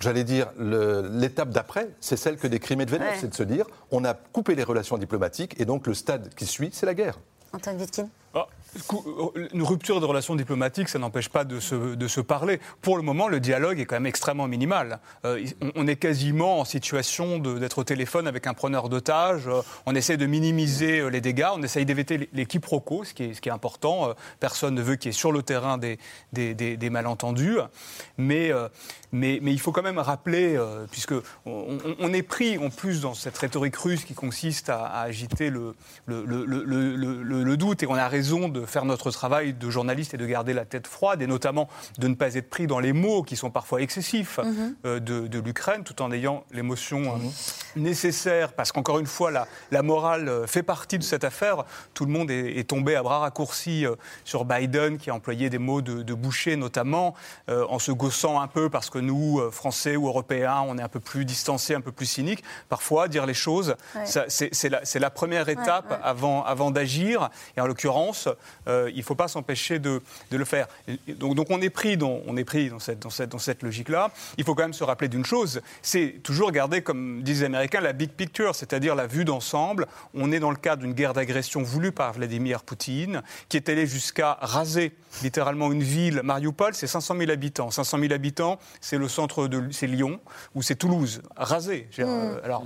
j'allais dire, l'étape d'après, c'est celle que décrit Medvedev, Ouais. c'est de se dire, on a coupé les relations diplomatiques et donc le stade qui suit, c'est la guerre. Antoine Vitkin Une rupture de relations diplomatiques, ça n'empêche pas de se, de se parler. Pour le moment, le dialogue est quand même extrêmement minimal. Euh, on, est quasiment en situation d'être au téléphone avec un preneur d'otages. Euh, on essaie de minimiser euh, les dégâts, on essaye d'éviter les, quiproquos, ce qui est, ce qui est important. Euh, personne ne veut qu'il y ait sur le terrain des, des- des- malentendus. Mais, euh, mais, mais il faut quand même rappeler, euh, puisque on, est pris en plus dans cette rhétorique russe qui consiste à, à agiter le- le- le- le doute, et on a raison de faire notre travail de journaliste et de garder la tête froide, et notamment de ne pas être pris dans les mots qui sont parfois excessifs euh, de, de l'Ukraine, tout en ayant l'émotion euh, nécessaire, parce qu'encore une fois, la, la morale euh, fait partie de cette affaire. Tout le monde est, est tombé à bras raccourcis sur Biden, qui a employé des mots de, de boucher notamment, euh, en se gaussant un peu parce que nous, Français ou Européens, on est un peu plus distancés, un peu plus cyniques. Parfois, dire les choses, Ouais. ça, c'est c'est la, c'est la première étape avant, avant d'agir. Et en l'occurrence, euh, il ne faut pas s'empêcher de, de le faire. Et- donc, donc on est pris dans, on est pris dans cette, dans cette, dans cette logique-là. Il faut quand même se rappeler d'une chose, c'est toujours garder, comme disent les Américains, la big picture, c'est-à-dire la vue d'ensemble. On est dans le cadre d'une guerre d'agression voulue par Vladimir Poutine, qui est allé jusqu'à raser littéralement une ville. Mariupol, c'est 500 000 habitants. 500 000 habitants, c'est le centre de, c'est Lyon ou c'est Toulouse, rasé. Dire, euh, alors,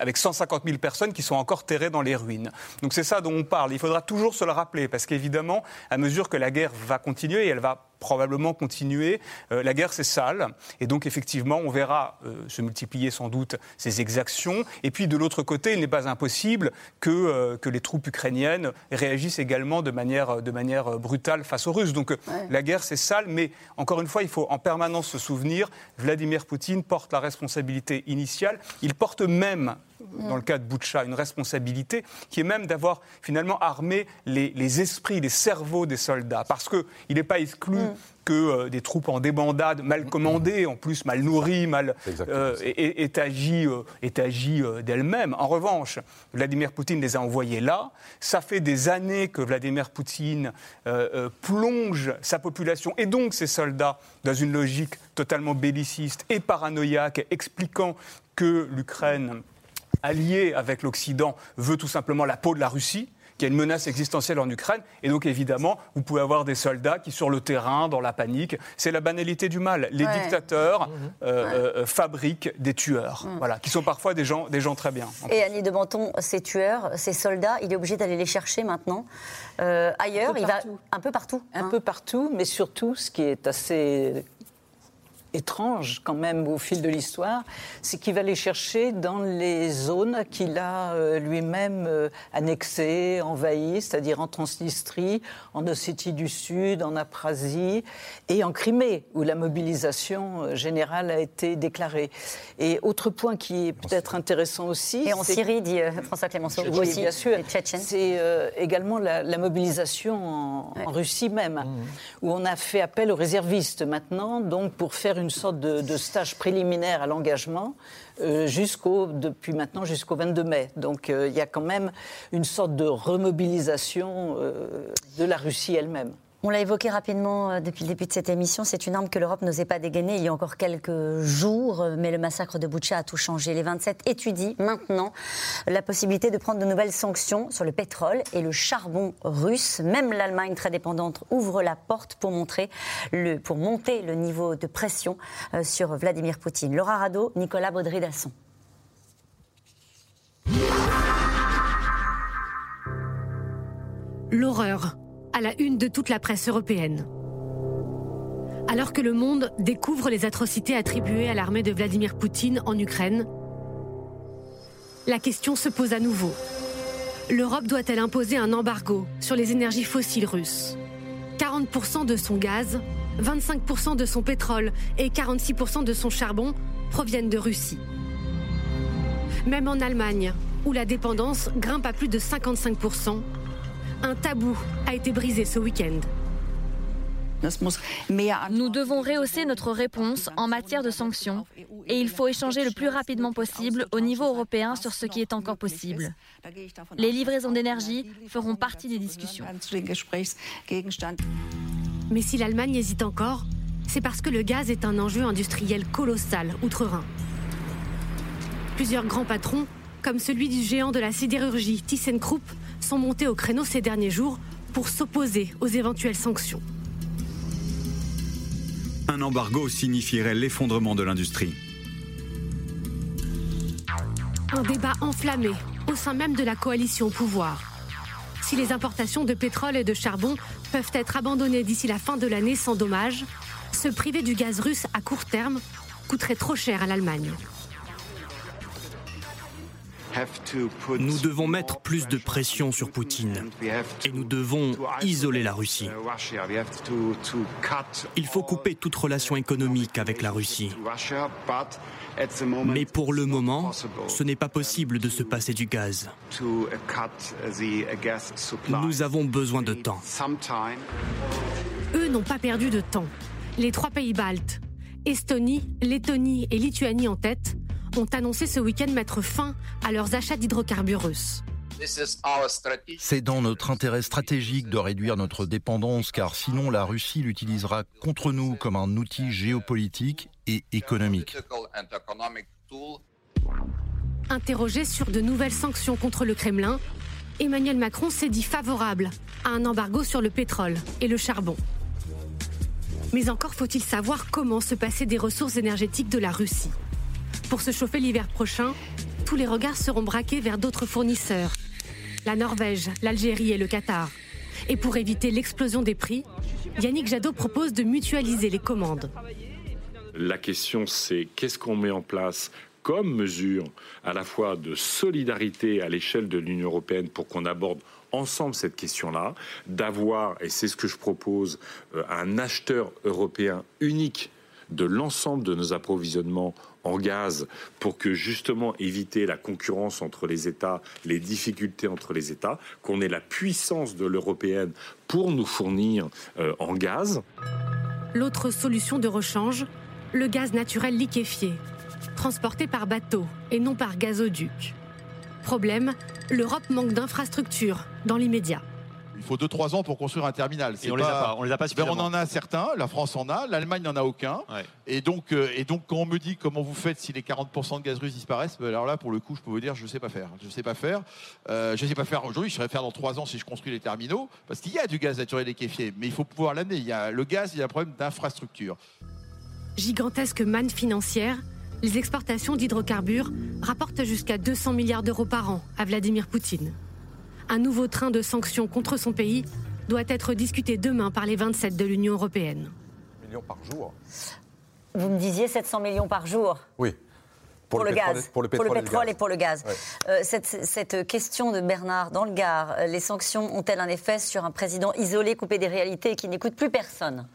avec 150 000 personnes qui sont encore terrées dans les ruines. Donc c'est ça dont on parle. Il faudra toujours se le rappeler, parce qu'évidemment, à mesure que la guerre va continuer, et elle va probablement continuer. Euh, la guerre, c'est sale. Et donc, effectivement, on verra euh, se multiplier sans doute ces exactions. Et puis, de l'autre côté, il n'est pas impossible que, euh, que les troupes ukrainiennes réagissent également de manière, de manière brutale face aux Russes. Donc, la guerre, c'est sale. Mais encore une fois, il faut en permanence se souvenir, Vladimir Poutine porte la responsabilité initiale. Il porte même dans le cas de Boutcha, une responsabilité qui est même d'avoir finalement armé les, les esprits, les cerveaux des soldats. Parce qu'il n'est pas exclu que euh, des troupes en débandade, mal commandées, en plus mal nourries, mal, euh, agi, euh, euh, d'elle-même. En revanche, Vladimir Poutine les a envoyés là. Ça fait des années que Vladimir Poutine euh, euh, plonge sa population et donc ses soldats dans une logique totalement belliciste et paranoïaque, expliquant que l'Ukraine alliée avec l'Occident veut tout simplement la peau de la Russie qu'il y a une menace existentielle en Ukraine. Et donc, évidemment, vous pouvez avoir des soldats qui, sur le terrain, dans la panique, c'est la banalité du mal. Les Ouais. dictateurs euh, euh, fabriquent des tueurs, voilà, qui sont parfois des gens, des gens très bien. Et Annie de Menton, ces tueurs, ces soldats, il est obligé d'aller les chercher maintenant euh, ailleurs. Un peu il va partout. un peu partout. Un hein. peu partout, mais surtout, ce qui est assez étrange quand même au fil de l'histoire, c'est qu'il va les chercher dans les zones qu'il a euh, lui-même euh, annexées, envahies, c'est-à-dire en Transnistrie, en Ossétie du Sud, en Aprasie et en Crimée, où la mobilisation euh, générale a été déclarée. Et autre point qui est peut-être intéressant aussi, Et en Syrie, dit François Clémenceau, oui, aussi, bien sûr. C'est euh, également la, la mobilisation en, en Russie même, où on a fait appel aux réservistes maintenant, donc pour faire une sorte de, de stage préliminaire à l'engagement euh, jusqu'au depuis maintenant jusqu'au 22 mai. Donc euh, il y a quand même une sorte de remobilisation euh, de la Russie elle-même. On l'a évoqué rapidement euh, depuis le début de cette émission, c'est une arme que l'Europe n'osait pas dégainer il y a encore quelques jours, euh, mais le massacre de Boucha a tout changé. Les 27 étudient maintenant la possibilité de prendre de nouvelles sanctions sur le pétrole et le charbon russe. Même l'Allemagne très dépendante ouvre la porte pour, pour monter le niveau de pression euh, sur Vladimir Poutine. Laura Rado, Nicolas Baudry-Dasson. L'horreur à la une de toute la presse européenne. Alors que le monde découvre les atrocités attribuées à l'armée de Vladimir Poutine en Ukraine, la question se pose à nouveau. L'Europe doit-elle imposer un embargo sur les énergies fossiles russes? 40% de son gaz, 25% de son pétrole et 46% de son charbon proviennent de Russie. Même en Allemagne, où la dépendance grimpe à plus de 55%, un tabou a été brisé ce week-end. Nous devons rehausser notre réponse en matière de sanctions et il faut échanger le plus rapidement possible au niveau européen sur ce qui est encore possible. Les livraisons d'énergie feront partie des discussions. Mais si l'Allemagne hésite encore, c'est parce que le gaz est un enjeu industriel colossal outre-Rhin. Plusieurs grands patrons, comme celui du géant de la sidérurgie ThyssenKrupp, sont montés au créneau ces derniers jours pour s'opposer aux éventuelles sanctions. Un embargo signifierait l'effondrement de l'industrie. Un débat enflammé au sein même de la coalition au pouvoir. Si les importations de pétrole et de charbon peuvent être abandonnées d'ici la fin de l'année sans dommage, se priver du gaz russe à court terme coûterait trop cher à l'Allemagne. Nous devons mettre plus de pression sur Poutine et nous devons isoler la Russie. Il faut couper toute relation économique avec la Russie. Mais pour le moment, ce n'est pas possible de se passer du gaz. Nous avons besoin de temps. Eux n'ont pas perdu de temps. Les trois pays baltes, Estonie, Lettonie et Lituanie en tête, ont annoncé ce week-end mettre fin à leurs achats d'hydrocarbures russes. C'est dans notre intérêt stratégique de réduire notre dépendance car sinon la Russie l'utilisera contre nous comme un outil géopolitique et économique. Interrogé sur de nouvelles sanctions contre le Kremlin, Emmanuel Macron s'est dit favorable à un embargo sur le pétrole et le charbon. Mais encore faut-il savoir comment se passer des ressources énergétiques de la Russie. Pour se chauffer l'hiver prochain, tous les regards seront braqués vers d'autres fournisseurs. La Norvège, l'Algérie et le Qatar. Et pour éviter l'explosion des prix, Yannick Jadot propose de mutualiser les commandes. La question, c'est qu'est-ce qu'on met en place comme mesure à la fois de solidarité à l'échelle de l'Union européenne pour qu'on aborde ensemble cette question-là, d'avoir, et c'est ce que je propose, euh, un acheteur européen unique de l'ensemble de nos approvisionnements en gaz pour que justement éviter la concurrence entre les États, les difficultés entre les États, qu'on ait la puissance de l'européenne pour nous fournir euh, en gaz. L'autre solution de rechange, le gaz naturel liquéfié, transporté par bateau et non par gazoduc. Problème, l'Europe manque d'infrastructures dans l'immédiat. Il faut 2-3 ans pour construire un terminal. Et on, les a pas, on les a pas ben, on en a certains, la France en a, l'Allemagne n'en a aucun. Et, donc, euh, et donc, quand on me dit comment vous faites si les 40% de gaz russe disparaissent, ben, alors là, pour le coup, je peux vous dire, je ne sais pas faire. Je ne sais pas faire. Euh, je sais pas faire aujourd'hui, je saurais faire dans 3 ans si je construis les terminaux, parce qu'il y a du gaz naturel liquéfié, mais il faut pouvoir l'amener. Il y a le gaz, il y a un problème d'infrastructure. Gigantesque manne financière, les exportations d'hydrocarbures rapportent jusqu'à 200 milliards d'euros par an à Vladimir Poutine un nouveau train de sanctions contre son pays doit être discuté demain par les 27 de l'Union européenne. Millions par jour. Vous me disiez 700 millions par jour Oui. Pour, le, gaz, pour le pétrole, et, pour le gaz. Euh, cette, question de Bernard dans le Gard, euh, les sanctions ont-elles un effet sur un président isolé, coupé des réalités et qui n'écoute plus personne?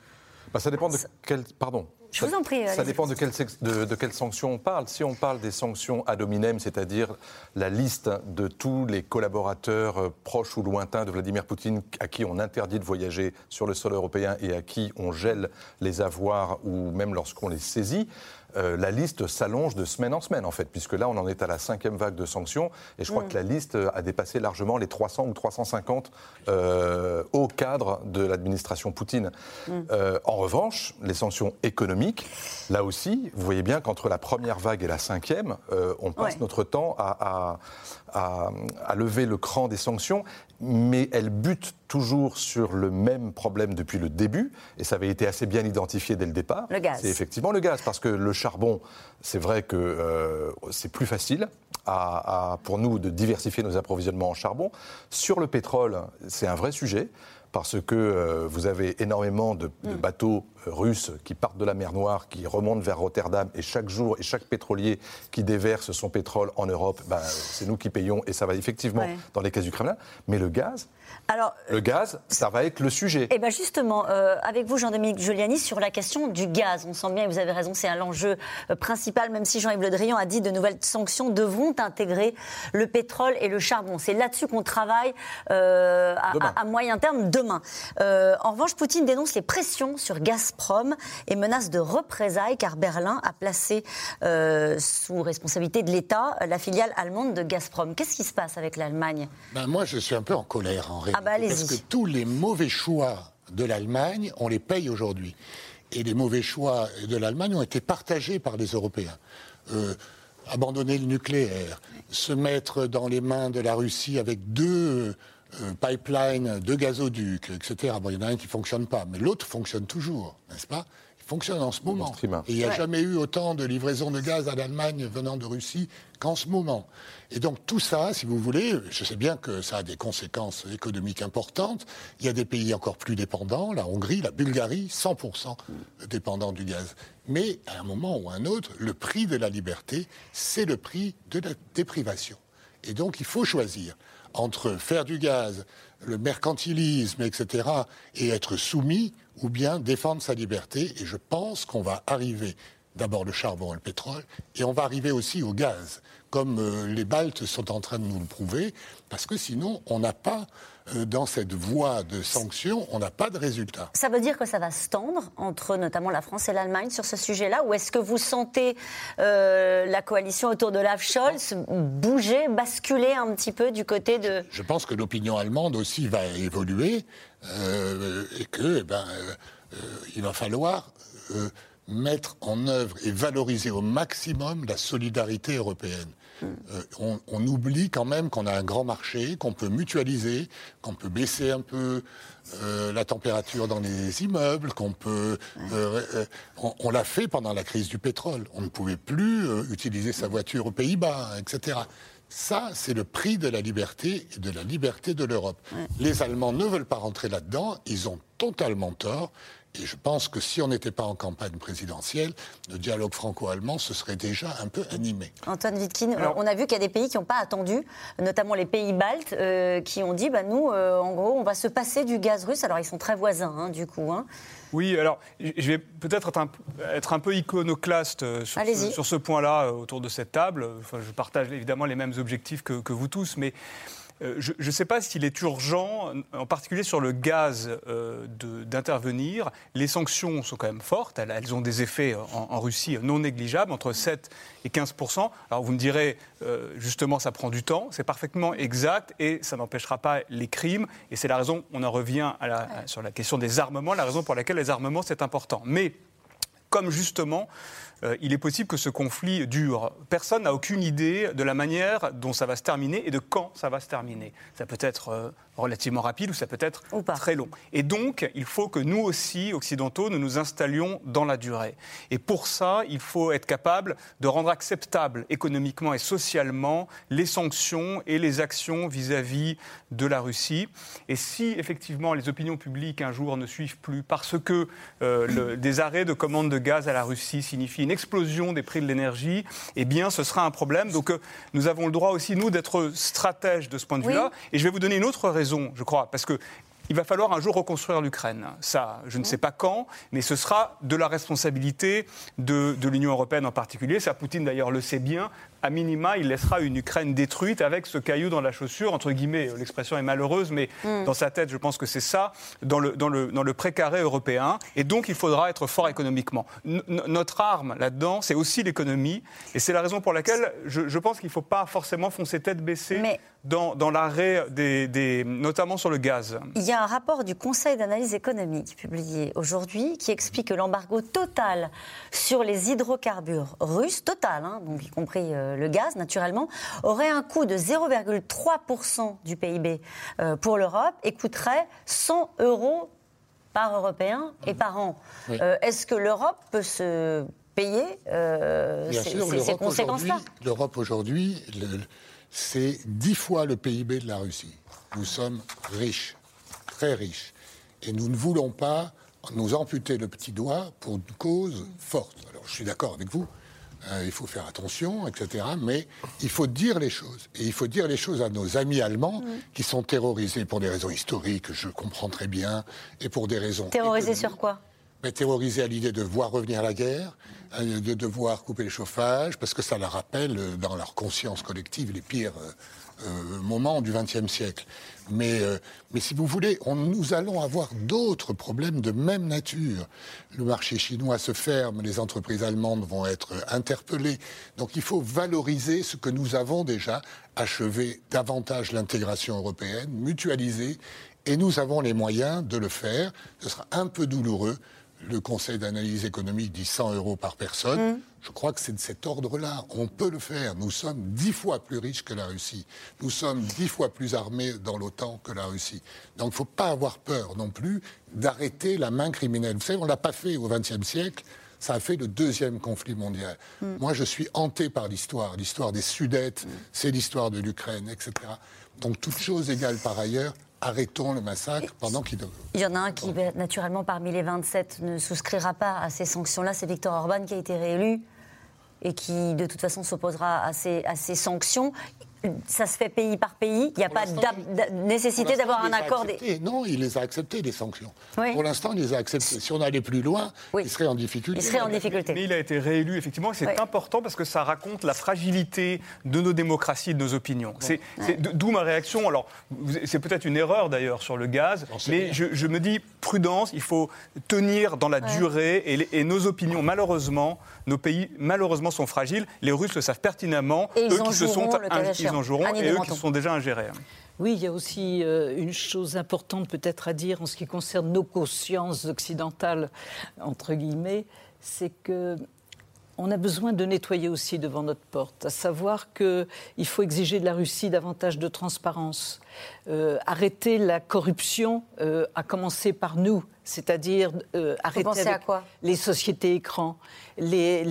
Bah, Ça dépend de quel. Pardon. Je vous en prie. Ça dépend de quelles de, de sanctions on parle. Si on parle des sanctions ad hominem, c'est-à-dire la liste de tous les collaborateurs euh, proches ou lointains de Vladimir Poutine à qui on interdit de voyager sur le sol européen et à qui on gèle les avoirs ou même lorsqu'on les saisit, euh, la liste s'allonge de semaine en semaine, en fait, puisque là, on en est à la cinquième vague de sanctions, et je crois mm. que la liste a dépassé largement les 300 ou 350 euh, au cadre de l'administration Poutine. Mm. Euh, en revanche, les sanctions économiques, là aussi, vous voyez bien qu'entre la première vague et la cinquième, on passe notre temps à, à, lever le cran des sanctions, mais elles butent toujours sur le même problème depuis le début, et ça avait été assez bien identifié dès le départ. Le gaz. C'est effectivement le gaz, parce que le charbon, c'est vrai que euh, c'est plus facile à, pour nous de diversifier nos approvisionnements en charbon. Sur le pétrole, c'est un vrai sujet parce que euh, vous avez énormément de, mm. bateaux euh, russes qui partent de la mer Noire, qui remontent vers Rotterdam, et chaque jour, et chaque pétrolier qui déverse son pétrole en Europe, ben, c'est nous qui payons, et ça va effectivement dans les caisses du Kremlin. Mais le gaz, alors, le gaz, ça va être le sujet. Et eh bien justement, euh, avec vous, Jean-Dominique Giuliani, sur la question du gaz, on sent bien, et vous avez raison, c'est l'enjeu euh, principal, même si Jean-Yves Le Drian a dit de nouvelles sanctions devront intégrer le pétrole et le charbon. C'est là-dessus qu'on travaille euh, à, moyen terme demain. en revanche, Poutine dénonce les pressions sur Gazprom et menace de représailles car Berlin a placé sous responsabilité de l'État la filiale allemande de Gazprom. Qu'est-ce qui se passe avec l'Allemagne? Ben, Moi, je suis un peu en colère en ah bah, parce que tous les mauvais choix de l'Allemagne, on les paye aujourd'hui. Et les mauvais choix de l'Allemagne ont été partagés par les Européens. Euh, abandonner le nucléaire, se mettre dans les mains de la Russie avec deux euh, pipelines, deux gazoducs, etc. Bon, il y en a un qui ne fonctionne pas, mais l'autre fonctionne toujours, n'est-ce pas? Fonctionne en ce moment. Et il n'y a jamais eu autant de livraisons de gaz à l'Allemagne venant de Russie qu'en ce moment. Et donc tout ça, si vous voulez, je sais bien que ça a des conséquences économiques importantes. Il y a des pays encore plus dépendants, la Hongrie, la Bulgarie, 100% dépendants du gaz. Mais à un moment ou à un autre, le prix de la liberté, c'est le prix de la déprivation. Et donc il faut choisir entre faire du gaz, le mercantilisme, etc., et être soumis ou bien défendre sa liberté. Et je pense qu'on va arriver d'abord le charbon et le pétrole, et on va arriver aussi au gaz, comme euh, les Baltes sont en train de nous le prouver, parce que sinon, on n'a pas, euh, dans cette voie de sanctions, on n'a pas de résultat. Ça veut dire que ça va se tendre entre notamment la France et l'Allemagne sur ce sujet-là, ou est-ce que vous sentez euh, la coalition autour de Olaf Scholz bouger, basculer un petit peu du côté de... Je pense que l'opinion allemande aussi va évoluer, et que, eh ben, il va falloir mettre en œuvre et valoriser au maximum la solidarité européenne. Euh, on, oublie quand même qu'on a un grand marché, qu'on peut mutualiser, qu'on peut baisser un peu euh, la température dans les immeubles, qu'on peut. Euh, on, l'a fait pendant la crise du pétrole. On ne pouvait plus utiliser sa voiture aux Pays-Bas, etc. Ça, c'est le prix de la liberté et de la liberté de l'Europe. Les Allemands ne veulent pas rentrer là-dedans. Ils ont totalement tort. Et je pense que si on n'était pas en campagne présidentielle, le dialogue franco-allemand se serait déjà un peu animé. Antoine Wittkin, on a vu qu'il y a des pays qui n'ont pas attendu, notamment les pays baltes, euh, qui ont dit bah, nous, euh, en gros, on va se passer du gaz russe. Alors, ils sont très voisins, hein, du coup. Hein. Oui, alors je vais peut-être être, un, peu iconoclaste euh, sur ce, point-là autour de cette table. Enfin, je partage évidemment les mêmes objectifs que, que vous tous, mais euh, je ne sais pas s'il est urgent, en particulier sur le gaz, euh, d'intervenir. Les sanctions sont quand même fortes. Elles, ont des effets en, Russie non négligeables, entre 7 et 15% Alors vous me direz, euh, justement, ça prend du temps. C'est parfaitement exact et ça n'empêchera pas les crimes. Et c'est la raison, on en revient sur la question des armements, la raison pour laquelle les armements, c'est important. Mais comme justement euh, il est possible que ce conflit dure. Personne n'a aucune idée de la manière dont ça va se terminer et de quand ça va se terminer. Ça peut être euh, relativement rapide ou ça peut être très long. Et donc, il faut que nous aussi, occidentaux, nous nous installions dans la durée. Et pour ça, il faut être capable de rendre acceptable économiquement et socialement les sanctions et les actions vis-à-vis de la Russie. Et si effectivement les opinions publiques un jour ne suivent plus parce que euh, des arrêts de commande de gaz à la Russie signifient une explosion des prix de l'énergie, eh bien ce sera un problème. Donc euh, nous avons le droit aussi, nous, d'être stratèges de ce point de vue-là. Et je vais vous donner une autre raison je crois, parce que il va falloir un jour reconstruire l'Ukraine. Ça, je ne sais pas quand, mais ce sera de la responsabilité de, de l'Union européenne en particulier. Ça, Poutine d'ailleurs le sait bien à minima, il laissera une Ukraine détruite avec ce caillou dans la chaussure, entre guillemets. L'expression est malheureuse, mais mm. dans sa tête, je pense que c'est ça, dans le, dans, le, dans le précaré européen. Et donc, il faudra être fort économiquement. notre arme là-dedans, c'est aussi l'économie. Et c'est la raison pour laquelle je, je pense qu'il ne faut pas forcément foncer tête baissée dans, dans l'arrêt, des, des, notamment sur le gaz. Il y a un rapport du Conseil d'analyse économique publié aujourd'hui qui explique que l'embargo total sur les hydrocarbures russes, total, hein, donc y compris. Euh, le gaz, naturellement, aurait un coût de 0,3% du PIB euh, pour l'Europe et coûterait 100 euros par Européen et par an. Euh, est-ce que l'Europe peut se payer euh, ces, conséquences-là? L'Europe aujourd'hui, c'est dix fois le PIB de la Russie. Nous sommes riches, très riches. Et nous ne voulons pas nous amputer le petit doigt pour une cause forte. Alors je suis d'accord avec vous, euh, il faut faire attention, etc. Mais il faut dire les choses. Et il faut dire les choses à nos amis allemands qui sont terrorisés pour des raisons historiques, je comprends très bien, et pour des raisons. Terrorisés sur quoi? Mais terrorisés à l'idée de voir revenir la guerre, euh, de devoir couper le chauffage, parce que ça leur rappelle euh, dans leur conscience collective les pires euh, moment du XXe siècle. Mais, euh, mais si vous voulez, nous allons avoir d'autres problèmes de même nature. Le marché chinois se ferme, les entreprises allemandes vont être interpellées. Donc il faut valoriser ce que nous avons déjà, achever davantage l'intégration européenne, mutualiser, et nous avons les moyens de le faire. Ce sera un peu douloureux, le Conseil d'analyse économique dit 100 euros par personne. Mmh. Je crois que c'est de cet ordre-là. On peut le faire. Nous sommes dix fois plus riches que la Russie. Nous sommes dix fois plus armés dans l'OTAN que la Russie. Donc il ne faut pas avoir peur non plus d'arrêter la main criminelle. Vous savez, on ne l'a pas fait au XXe siècle. Ça a fait le deuxième conflit mondial. Mmh. Moi, je suis hanté par l'histoire. L'histoire des Sudètes, mmh. c'est l'histoire de l'Ukraine, etc. Donc, toute chose égale par ailleurs, arrêtons le massacre pendant qu'il... Il y en a un qui, naturellement, parmi les 27, ne souscrira pas à ces sanctions-là. C'est Victor Orban qui a été réélu et qui, de toute façon, s'opposera à ces, à ces sanctions ça se fait pays par pays. Il n'y a pas de nécessité d'avoir un accord. Des... Non, il les a acceptés, les sanctions. Pour l'instant, il les a acceptées. Si on allait plus loin, il serait en difficulté. Il serait en difficulté. Mais il a été réélu, effectivement, et c'est important parce que ça raconte la fragilité de nos démocraties, de nos opinions. C'est d'où ma réaction. Alors, c'est peut-être une erreur d'ailleurs sur le gaz, mais je, me dis prudence, il faut tenir dans la durée et, et nos opinions, malheureusement, nos pays, malheureusement, sont fragiles. Les Russes le savent pertinemment. Et eux qui se sont, ils et eux qui sont déjà ingérés. Oui, il y a aussi euh, une chose importante peut-être à dire en ce qui concerne nos consciences occidentales, entre guillemets, c'est que on a besoin de nettoyer aussi devant notre porte, à savoir qu'il faut exiger de la Russie davantage de transparence, euh, arrêter la corruption, euh, à commencer par nous, c'est-à-dire euh, arrêter les sociétés écrans, les,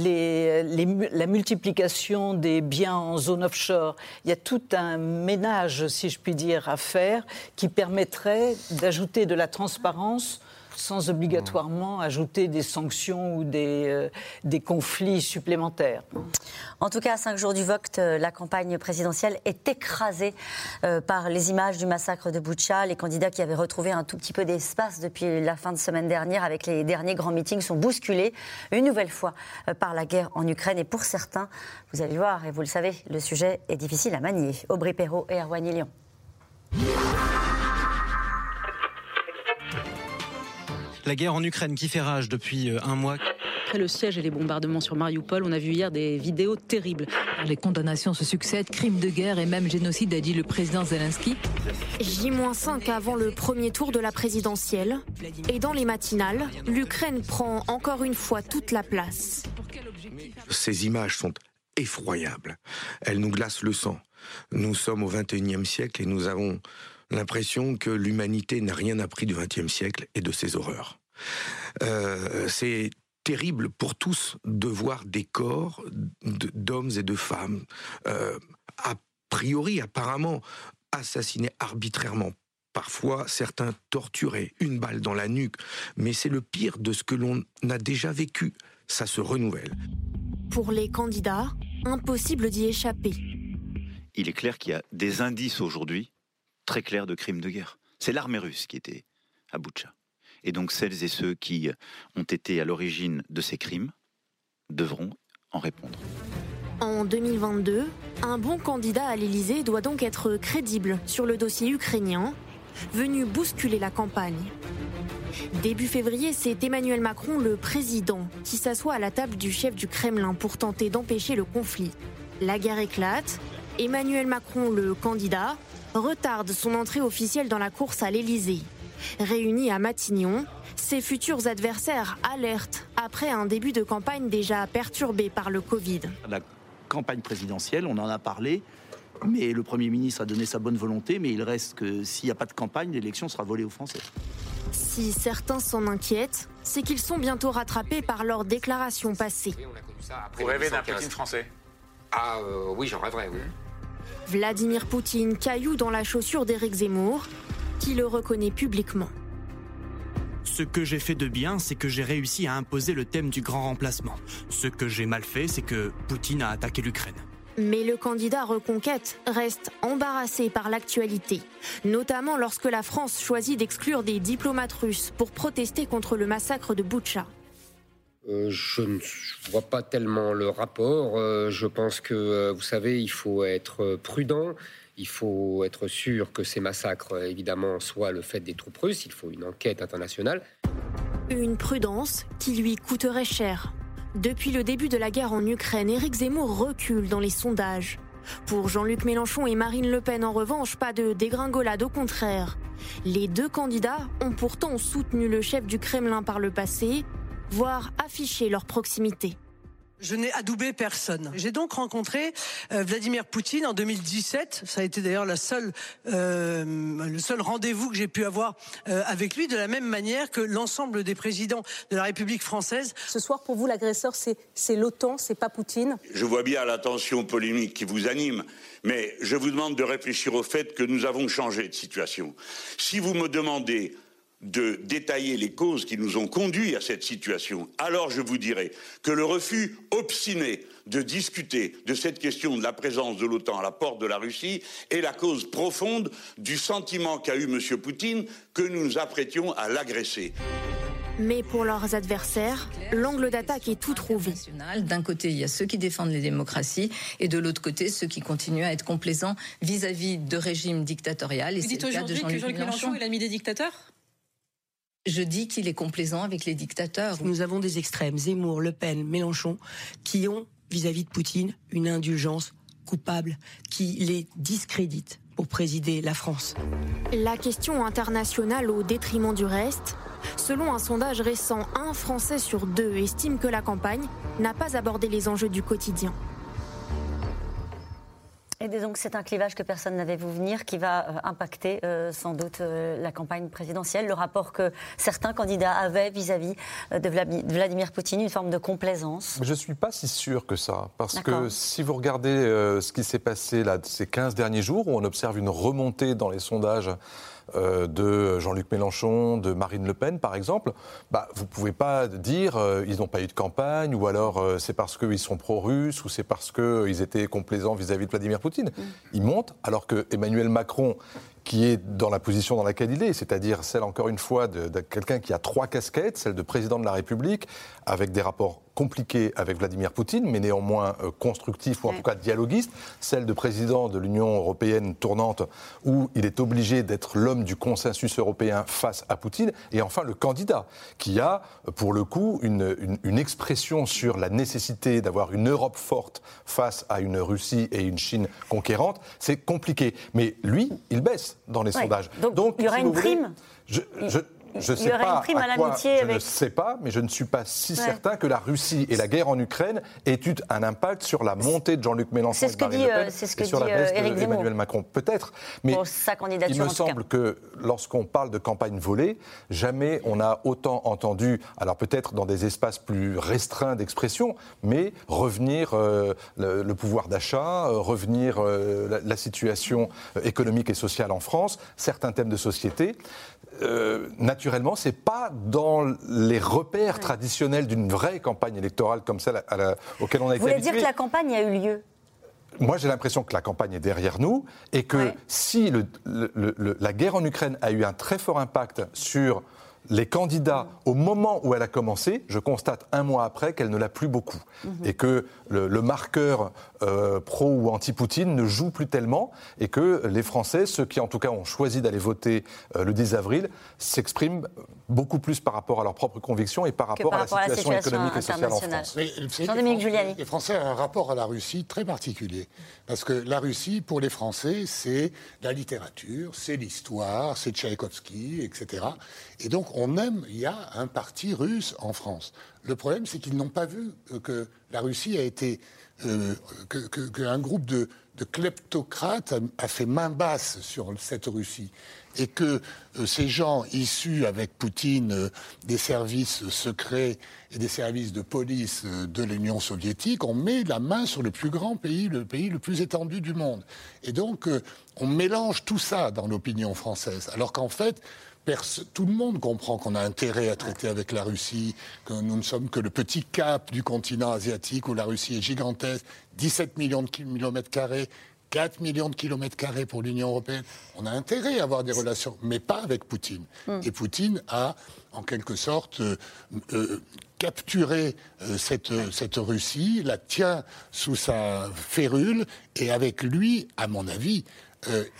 la multiplication des biens en zone offshore. Il y a tout un ménage, si je puis dire, à faire qui permettrait d'ajouter de la transparence sans obligatoirement ajouter des sanctions ou des, euh, des conflits supplémentaires. En tout cas, à cinq jours du vote, euh, la campagne présidentielle est écrasée euh, par les images du massacre de Boucha. Les candidats qui avaient retrouvé un tout petit peu d'espace depuis la fin de semaine dernière avec les derniers grands meetings sont bousculés une nouvelle fois par la guerre en Ukraine. Et pour certains, vous allez voir, et vous le savez, le sujet est difficile à manier. Aubry Perrault et Erwan Lyon. La guerre en Ukraine qui fait rage depuis euh, un mois. Après le siège et les bombardements sur Mariupol, on a vu hier des vidéos terribles. Les condamnations se succèdent, crimes de guerre et même génocide, a dit le président Zelensky. J-5 avant le premier tour de la présidentielle. Et dans les matinales, l'Ukraine prend encore une fois toute la place. Ces images sont effroyables. Elles nous glacent le sang. Nous sommes au XXIe siècle et nous avons l'impression que l'humanité n'a rien appris du XXe siècle et de ses horreurs. Euh, c'est terrible pour tous de voir des corps d'hommes et de femmes, euh, a priori, apparemment, assassinés arbitrairement. Parfois, certains torturés, une balle dans la nuque. Mais c'est le pire de ce que l'on a déjà vécu. Ça se renouvelle. Pour les candidats, impossible d'y échapper. Il est clair qu'il y a des indices aujourd'hui très clair de crimes de guerre. C'est l'armée russe qui était à Boutcha. Et donc celles et ceux qui ont été à l'origine de ces crimes devront en répondre. En 2022, un bon candidat à l'Élysée doit donc être crédible sur le dossier ukrainien, venu bousculer la campagne. Début février, c'est Emmanuel Macron, le président, qui s'assoit à la table du chef du Kremlin pour tenter d'empêcher le conflit. La guerre éclate. Emmanuel Macron, le candidat, retarde son entrée officielle dans la course à l'Élysée. Réunis à Matignon, ses futurs adversaires alertent après un début de campagne déjà perturbé par le Covid. La campagne présidentielle, on en a parlé, mais le Premier ministre a donné sa bonne volonté, mais il reste que s'il n'y a pas de campagne, l'élection sera volée aux Français. Si certains s'en inquiètent, c'est qu'ils sont bientôt rattrapés par leurs déclarations passées. Vous rêvez d'un Poutine français Ah euh, oui, j'en rêverais, oui. Vladimir Poutine, caillou dans la chaussure d'Éric Zemmour, qui le reconnaît publiquement. Ce que j'ai fait de bien, c'est que j'ai réussi à imposer le thème du grand remplacement. Ce que j'ai mal fait, c'est que Poutine a attaqué l'Ukraine. Mais le candidat Reconquête reste embarrassé par l'actualité, notamment lorsque la France choisit d'exclure des diplomates russes pour protester contre le massacre de Boutcha. Euh, je ne vois pas tellement le rapport. Euh, je pense que, euh, vous savez, il faut être prudent. Il faut être sûr que ces massacres, évidemment, soient le fait des troupes russes. Il faut une enquête internationale. Une prudence qui lui coûterait cher. Depuis le début de la guerre en Ukraine, Éric Zemmour recule dans les sondages. Pour Jean-Luc Mélenchon et Marine Le Pen, en revanche, pas de dégringolade, au contraire. Les deux candidats ont pourtant soutenu le chef du Kremlin par le passé, voire affiché leur proximité. Je n'ai adoubé personne. J'ai donc rencontré euh, Vladimir Poutine en 2017. Ça a été d'ailleurs la seule, euh, le seul rendez-vous que j'ai pu avoir euh, avec lui, de la même manière que l'ensemble des présidents de la République française. Ce soir, pour vous, l'agresseur, c'est l'OTAN, c'est pas Poutine? Je vois bien la tension polémique qui vous anime, mais je vous demande de réfléchir au fait que nous avons changé de situation. Si vous me demandez de détailler les causes qui nous ont conduits à cette situation, alors je vous dirai que le refus obstiné de discuter de cette question de la présence de l'OTAN à la porte de la Russie est la cause profonde du sentiment qu'a eu M. Poutine que nous nous apprêtions à l'agresser. Mais pour leurs adversaires, l'angle d'attaque est tout trouvé. D'un côté, il y a ceux qui défendent les démocraties et de l'autre côté, ceux qui continuent à être complaisants vis-à-vis de régimes dictatoriales. Vous dites aujourd'hui que Jean-Luc Mélenchon est l'ami des dictateurs? Je dis qu'il est complaisant avec les dictateurs. Nous avons des extrêmes, Zemmour, Le Pen, Mélenchon, qui ont, vis-à-vis de Poutine, une indulgence coupable qui les discrédite pour présider la France. La question internationale au détriment du reste. Selon un sondage récent, un Français sur deux estime que la campagne n'a pas abordé les enjeux du quotidien. Et donc c'est un clivage que personne n'avait vu venir qui va euh, impacter euh, sans doute euh, la campagne présidentielle. Le rapport que certains candidats avaient vis-à-vis de Vladimir Poutine, une forme de complaisance. Je ne suis pas si sûr que ça. Parce que si vous regardez ce qui s'est passé là, ces 15 derniers jours, où on observe une remontée dans les sondages euh, de Jean-Luc Mélenchon, de Marine Le Pen, par exemple, bah, vous ne pouvez pas dire euh, ils n'ont pas eu de campagne, ou alors euh, c'est parce qu'ils sont pro-russes, ou c'est parce qu'ils étaient complaisants vis-à-vis de Vladimir Poutine. Mm. Ils montent, alors que Emmanuel Macron, qui est dans la position dans laquelle il est, c'est-à-dire celle, encore une fois, de, de quelqu'un qui a trois casquettes, celle de président de la République, avec des rapports compliqué avec Vladimir Poutine, mais néanmoins euh, constructif ou en tout cas dialoguiste, celle de président de l'Union européenne tournante, où il est obligé d'être l'homme du consensus européen face à Poutine, et enfin le candidat, qui a pour le coup une, une, expression sur la nécessité d'avoir une Europe forte face à une Russie et une Chine conquérante. C'est compliqué, mais lui, il baisse dans les sondages. Donc, il y aura une prime je, je il y aurait une prime à l'amitié Je ne sais pas, mais je ne suis pas si certain que la Russie et la guerre en Ukraine aient eu un impact sur la montée de Jean-Luc Mélenchon et Marine Le Pen euh, ce que et sur dit, la baisse euh, d'Emmanuel Macron. Peut-être, mais Pour sa candidature, il me semble que lorsqu'on parle de campagne volée, jamais on a autant entendu, alors peut-être dans des espaces plus restreints d'expression, mais revenir euh, le, le pouvoir d'achat, euh, revenir euh, la, la situation euh, économique et sociale en France, certains thèmes de société. Euh, naturellement, c'est pas dans les repères traditionnels d'une vraie campagne électorale comme celle à la- auquel on a Vous été voulez habitué. dire que la campagne a eu lieu? Moi, j'ai l'impression que la campagne est derrière nous et que si le- le- le- la guerre en Ukraine a eu un très fort impact sur les candidats au moment où elle a commencé, je constate un mois après qu'elle ne l'a plus beaucoup. Mhm. Et que le, le marqueur euh, pro ou anti-Poutine ne joue plus tellement et que les Français, ceux qui en tout cas ont choisi d'aller voter euh, le 10 avril, s'expriment beaucoup plus par rapport à leurs propres convictions et par rapport, par à, rapport à la la situation économique et sociale en. France. Jean-Dominique les Giuliani. Français- Les Français ont un rapport à la Russie très particulier. Parce que la Russie, pour les Français, c'est la littérature, c'est l'histoire, c'est Tchaïkovski, etc. Et donc, on aime, il y a un parti russe en France. Le problème, c'est qu'ils n'ont pas vu euh, que la Russie a été. euh, que- que- qu'un groupe de, de kleptocrates a, a fait main basse sur cette Russie. Et que euh, ces gens issus avec Poutine euh, des services secrets et des services de police euh, de l'Union soviétique ont mis la main sur le plus grand pays, le pays le plus étendu du monde. Et donc, on mélange tout ça dans l'opinion française. Alors qu'en fait, tout le monde comprend qu'on a intérêt à traiter avec la Russie, que nous ne sommes que le petit cap du continent asiatique où la Russie est gigantesque, 17 millions de kilomètres carrés, 4 millions de kilomètres carrés pour l'Union européenne. On a intérêt à avoir des relations, mais pas avec Poutine. Et Poutine a, en quelque sorte, euh, euh, capturé euh, cette, cette Russie, la tient sous sa férule, et avec lui, à mon avis,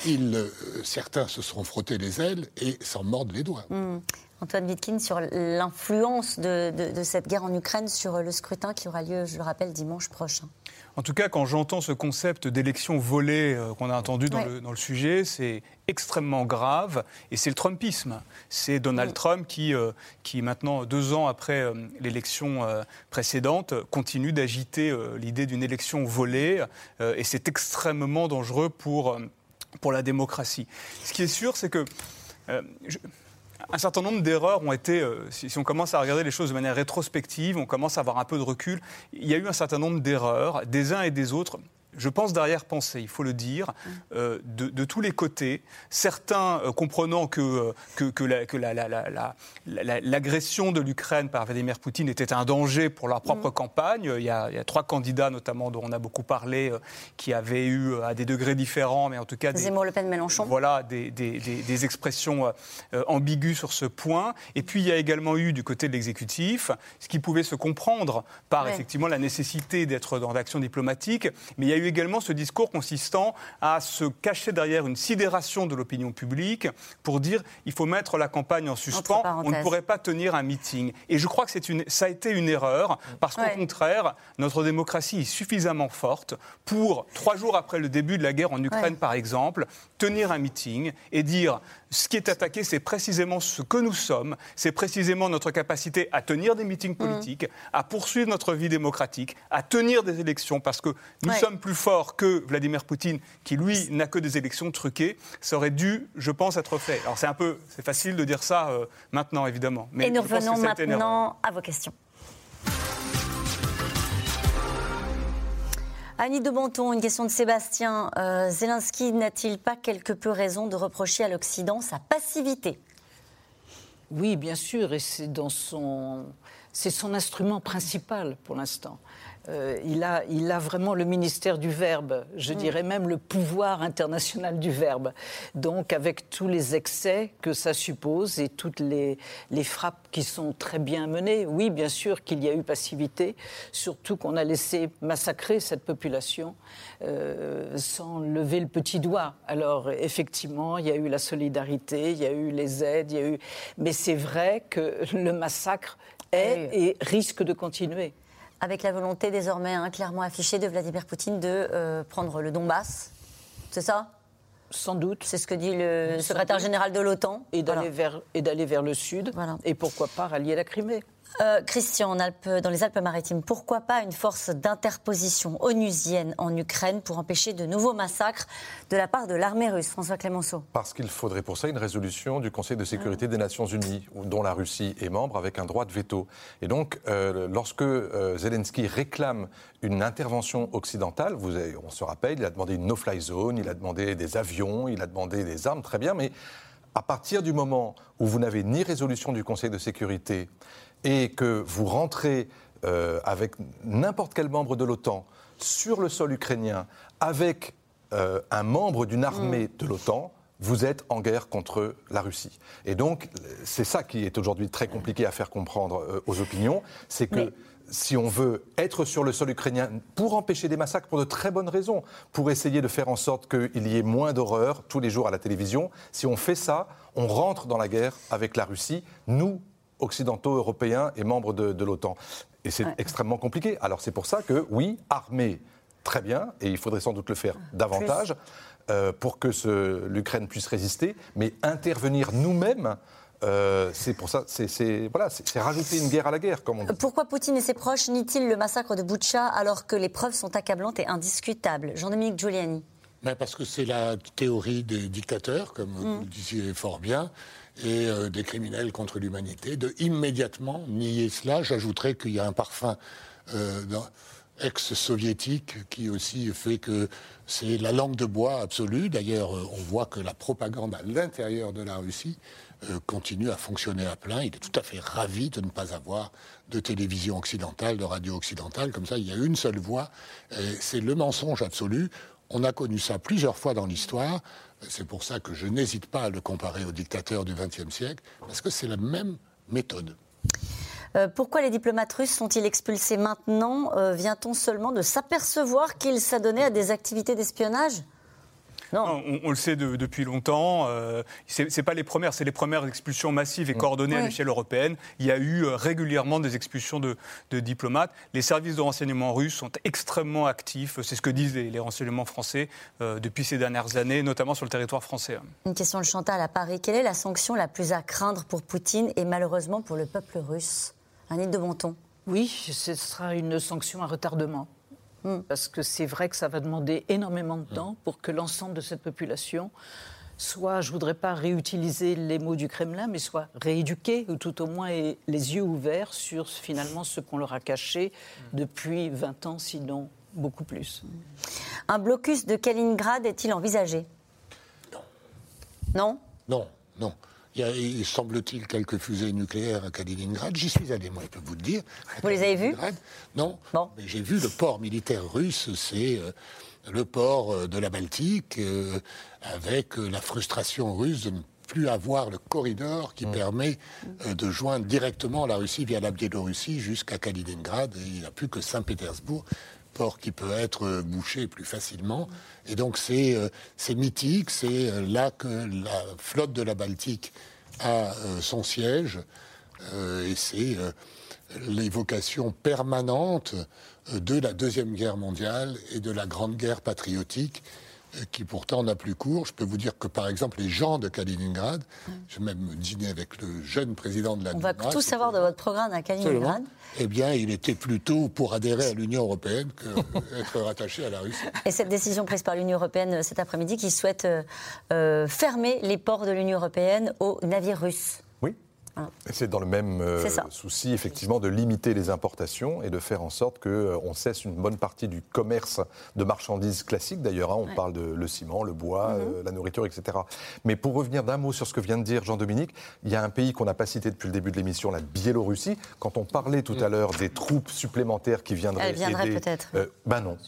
il, certains se seront frottés les ailes et s'en mordent les doigts. Hmm. Antoine Wittkin, sur l'influence de, de- de cette guerre en Ukraine sur le scrutin qui aura lieu, je le rappelle, dimanche prochain. En tout cas, quand j'entends ce concept d'élection volée euh, qu'on a entendu dans, Ouais. le, dans le sujet, c'est extrêmement grave et c'est le Trumpisme. C'est Donald Trump qui, euh, qui, maintenant, deux ans après euh, l'élection précédente, continue d'agiter l'idée d'une élection volée et c'est extrêmement dangereux pour, pour la démocratie. Ce qui est sûr, c'est que. je- un certain nombre d'erreurs ont été, euh, si, si on commence à regarder les choses de manière rétrospective, on commence à avoir un peu de recul, il y a eu un certain nombre d'erreurs des uns et des autres. Je pense d'arrière-pensée, il faut le dire, euh, de, de tous les côtés. Certains euh, comprenant que, euh, que, que la- que la- la- la- la- la- l'agression de l'Ukraine par Vladimir Poutine était un danger pour leur propre campagne. Il y, a, il y a trois candidats, notamment, dont on a beaucoup parlé, qui avaient eu, à des degrés différents, mais en tout cas des, Zemmour, Le Pen, Mélenchon. voilà, des, des- des- des expressions ambiguës sur ce point. Et puis, il y a également eu du côté de l'exécutif, ce qui pouvait se comprendre par Ouais. effectivement la nécessité d'être dans l'action diplomatique, mais il y a eu également ce discours consistant à se cacher derrière une sidération de l'opinion publique pour dire il faut mettre la campagne en suspens, on ne pourrait pas tenir un meeting. Et je crois que une, ça a été une erreur, parce qu'au Ouais. contraire, notre démocratie est suffisamment forte pour, trois jours après le début de la guerre en Ukraine, Ouais. par exemple, tenir un meeting et dire ce qui est attaqué, c'est précisément ce que nous sommes, c'est précisément notre capacité à tenir des meetings politiques, à poursuivre notre vie démocratique, à tenir des élections, parce que nous Ouais. sommes plus forts que Vladimir Poutine, qui lui n'a que des élections truquées. Ça aurait dû, je pense, être fait. Alors c'est un peu, c'est facile de dire ça euh, maintenant, évidemment. Mais et nous revenons maintenant à vos questions. Annie de Bonton, une question de Sébastien. Euh, Zelensky n'a-t-il pas quelque peu raison de reprocher à l'Occident sa passivité? Oui, bien sûr, et c'est dans son, c'est son instrument principal pour l'instant. Euh, il, a, il a vraiment le ministère du Verbe, je Mm. dirais même le pouvoir international du Verbe. Donc, avec tous les excès que ça suppose et toutes les, les frappes qui sont très bien menées, oui, bien sûr qu'il y a eu passivité, surtout qu'on a laissé massacrer cette population euh, sans lever le petit doigt. Alors, effectivement, il y a eu la solidarité, il y a eu les aides, il y a eu. Mais c'est vrai que le massacre est et risque de continuer. Avec la volonté désormais hein, clairement affichée de Vladimir Poutine de euh, prendre le Donbass, c'est ça? Sans doute. C'est ce que dit le Sans secrétaire doute. général de l'OTAN. Et d'aller Voilà. vers, et d'aller vers le sud. Et pourquoi pas rallier la Crimée Euh, Christian, en Alpes- dans les Alpes-Maritimes, pourquoi pas une force d'interposition onusienne en Ukraine pour empêcher de nouveaux massacres de la part de l'armée russe François Clémenceau? Parce qu'il faudrait pour ça une résolution du Conseil de sécurité des Nations Unies, dont la Russie est membre, avec un droit de veto. Et donc, euh, lorsque euh, Zelensky réclame une intervention occidentale, vous avez- on se rappelle, il a demandé une no-fly zone, il a demandé des avions, il a demandé des armes, très bien, mais à partir du moment où vous n'avez ni résolution du Conseil de sécurité et que vous rentrez euh, avec n'importe quel membre de l'OTAN sur le sol ukrainien avec euh, un membre d'une armée de l'OTAN, vous êtes en guerre contre la Russie. Et donc, c'est ça qui est aujourd'hui très compliqué à faire comprendre euh, aux opinions, c'est que si on veut être sur le sol ukrainien pour empêcher des massacres pour de très bonnes raisons, pour essayer de faire en sorte qu'il y ait moins d'horreur tous les jours à la télévision, si on fait ça, on rentre dans la guerre avec la Russie, nous, occidentaux, européens et membres de, l'OTAN. Et c'est extrêmement compliqué. Alors c'est pour ça que, oui, armée, très bien, et il faudrait sans doute le faire davantage. Euh, pour que l'Ukraine puisse résister, mais intervenir nous-mêmes euh, c'est pour ça, c'est voilà, rajouter une guerre à la guerre, comme on dit. Pourquoi Poutine et ses proches nient-ils le massacre de Boutcha alors que les preuves sont accablantes et indiscutables? Jean-Dominique Giuliani. parce que c'est la théorie des dictateurs, comme vous mm. le disiez fort bien, et euh, des criminels contre l'humanité, de immédiatement nier cela. J'ajouterais qu'il y a un parfum euh, ex-soviétique qui aussi fait que c'est la langue de bois absolue. D'ailleurs, on voit que la propagande à l'intérieur de la Russie euh, continue à fonctionner à plein. Il est tout à fait ravi de ne pas avoir de télévision occidentale, de radio occidentale. Comme ça, il y a une seule voix. C'est le mensonge absolu. On a connu ça plusieurs fois dans l'histoire. C'est pour ça que je n'hésite pas à le comparer aux dictateurs du XXe siècle, parce que c'est la même méthode. Euh, pourquoi les diplomates russes sont-ils expulsés maintenant? Euh, Vient-on seulement de s'apercevoir qu'ils s'adonnaient à des activités d'espionnage? Non. On, le sait depuis longtemps. Euh, ce n'est pas les premières, c'est les premières expulsions massives et mm. coordonnées à l'échelle européenne. Il y a eu euh, régulièrement des expulsions de, diplomates. Les services de renseignement russes sont extrêmement actifs. C'est ce que disent les, renseignements français euh, depuis ces dernières années, notamment sur le territoire français. Une question de Chantal à Paris. Quelle est la sanction la plus à craindre pour Poutine et malheureusement pour le peuple russe? Annie de Bonton. Oui, ce sera une sanction à retardement. Mm. Parce que c'est vrai que ça va demander énormément de mm. temps pour que l'ensemble de cette population soit, je ne voudrais pas réutiliser les mots du Kremlin, mais soit rééduquée, ou tout au moins les yeux ouverts sur finalement ce qu'on leur a caché mm. depuis 20 ans, sinon beaucoup plus. Un blocus de Kaliningrad est-il envisagé? Non. Non? Non, non. Il y a, il semble-t-il, quelques fusées nucléaires à Kaliningrad. J'y suis allé, moi, je peux vous le dire. Vous les avez vues? Non. Mais j'ai vu le port militaire russe, c'est euh, le port euh, de la Baltique, euh, avec la frustration russe de ne plus avoir le corridor qui mm. permet de joindre directement la Russie via la Biélorussie jusqu'à Kaliningrad. Et il n'y a plus que Saint-Pétersbourg port qui peut être bouché plus facilement. Et donc c'est mythique, c'est là que la flotte de la Baltique a euh, son siège, euh, et c'est euh, l'évocation permanente de la Deuxième Guerre mondiale et de la Grande Guerre patriotique qui pourtant n'a plus cours. Je peux vous dire que, par exemple, les gens de Kaliningrad, j'ai même dîné avec le jeune président de la On va tout savoir de votre programme à Kaliningrad. Eh bien, il était plutôt pour adhérer à l'Union européenne qu'être rattaché à la Russie. Et cette décision prise par l'Union européenne euh, cet après-midi qui souhaite euh, euh, fermer les ports de l'Union européenne aux navires russes c'est dans le même euh, souci, effectivement, de limiter les importations et de faire en sorte qu'on euh, cesse une bonne partie du commerce de marchandises classiques. D'ailleurs, hein, on parle de le ciment, le bois, mhm. euh, la nourriture, etc. Mais pour revenir d'un mot sur ce que vient de dire Jean-Dominique, il y a un pays qu'on n'a pas cité depuis le début de l'émission, la Biélorussie. Quand on parlait tout à l'heure des troupes supplémentaires qui viendraient Elle viendrait peut-être. ben non.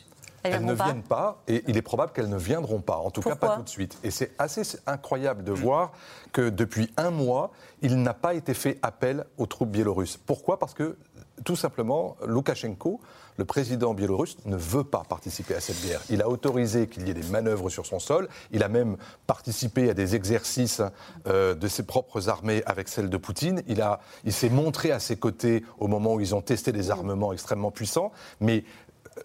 Elles, ne viennent pas et il est probable qu'elles ne viendront pas, en tout cas pas tout de suite. Et c'est assez incroyable de voir que depuis un mois, il n'a pas été fait appel aux troupes biélorusses. Pourquoi? Parce que tout simplement, Loukachenko, le président biélorusse, ne veut pas participer à cette guerre. Il a autorisé qu'il y ait des manœuvres sur son sol. Il a même participé à des exercices euh, de ses propres armées avec celles de Poutine. Il, il s'est montré à ses côtés au moment où ils ont testé des armements extrêmement puissants. Mais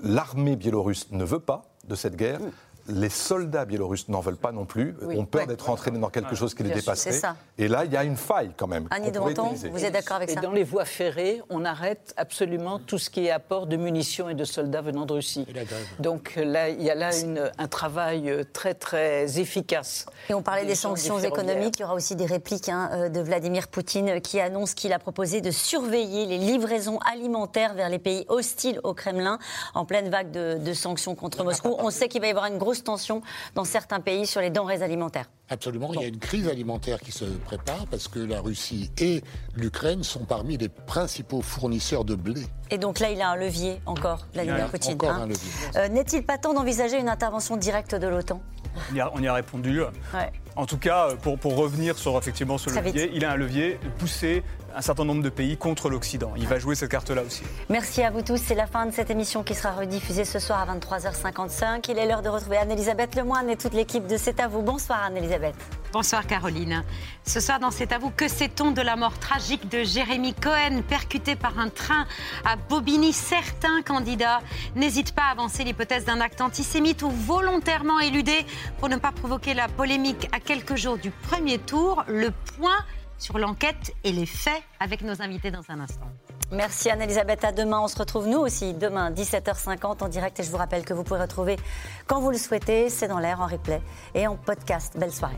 l'armée biélorusse ne veut pas de cette guerre. Les soldats biélorusses n'en veulent pas non plus, ont peur d'être entraînés dans quelque chose qui les dépasserait. Et là, il y a une faille quand même. Annie de vous êtes d'accord avec ça Et dans les voies ferrées, on arrête absolument tout ce qui est apport de munitions et de soldats venant de Russie. Donc là, il y a là un travail euh, très très efficace. Et on parlait des, sanctions économiques, il y aura aussi des répliques hein, euh, de Vladimir Poutine euh, qui annonce qu'il a proposé de surveiller les livraisons alimentaires vers les pays hostiles au Kremlin en pleine vague de, de sanctions contre Moscou. On sait qu'il va y avoir une grosse grosses tensions dans certains pays sur les denrées alimentaires. Absolument, il y a une crise alimentaire qui se prépare parce que la Russie et l'Ukraine sont parmi les principaux fournisseurs de blé. Et donc là, il a un levier encore, Vladimir Poutine. Encore hein. un levier. Euh, N'est-il pas temps d'envisager une intervention directe de l'OTAN? On y a, on y a répondu. Ouais. En tout cas, pour, pour revenir sur effectivement ce levier, vite. il a un levier de pousser un certain nombre de pays contre l'Occident. Il va jouer cette carte-là aussi. Merci à vous tous. C'est la fin de cette émission qui sera rediffusée ce soir à 23h55. Il est l'heure de retrouver Anne-Elisabeth Lemoine et toute l'équipe de C'est à vous. Bonsoir Anne-Elisabeth. Bonsoir Caroline. Ce soir dans C'est à vous, que sait-on de la mort tragique de Jérémy Cohen, percuté par un train à Bobigny? Certains candidats n'hésitent pas à avancer l'hypothèse d'un acte antisémite ou volontairement éludé pour ne pas provoquer la polémique à quelques jours du premier tour. Le point sur l'enquête et les faits avec nos invités dans un instant. Merci Anne-Elisabeth. À demain. On se retrouve nous aussi demain, 17h50 en direct. Et je vous rappelle que vous pouvez retrouver quand vous le souhaitez. C'est dans l'air en replay et en podcast. Belle soirée.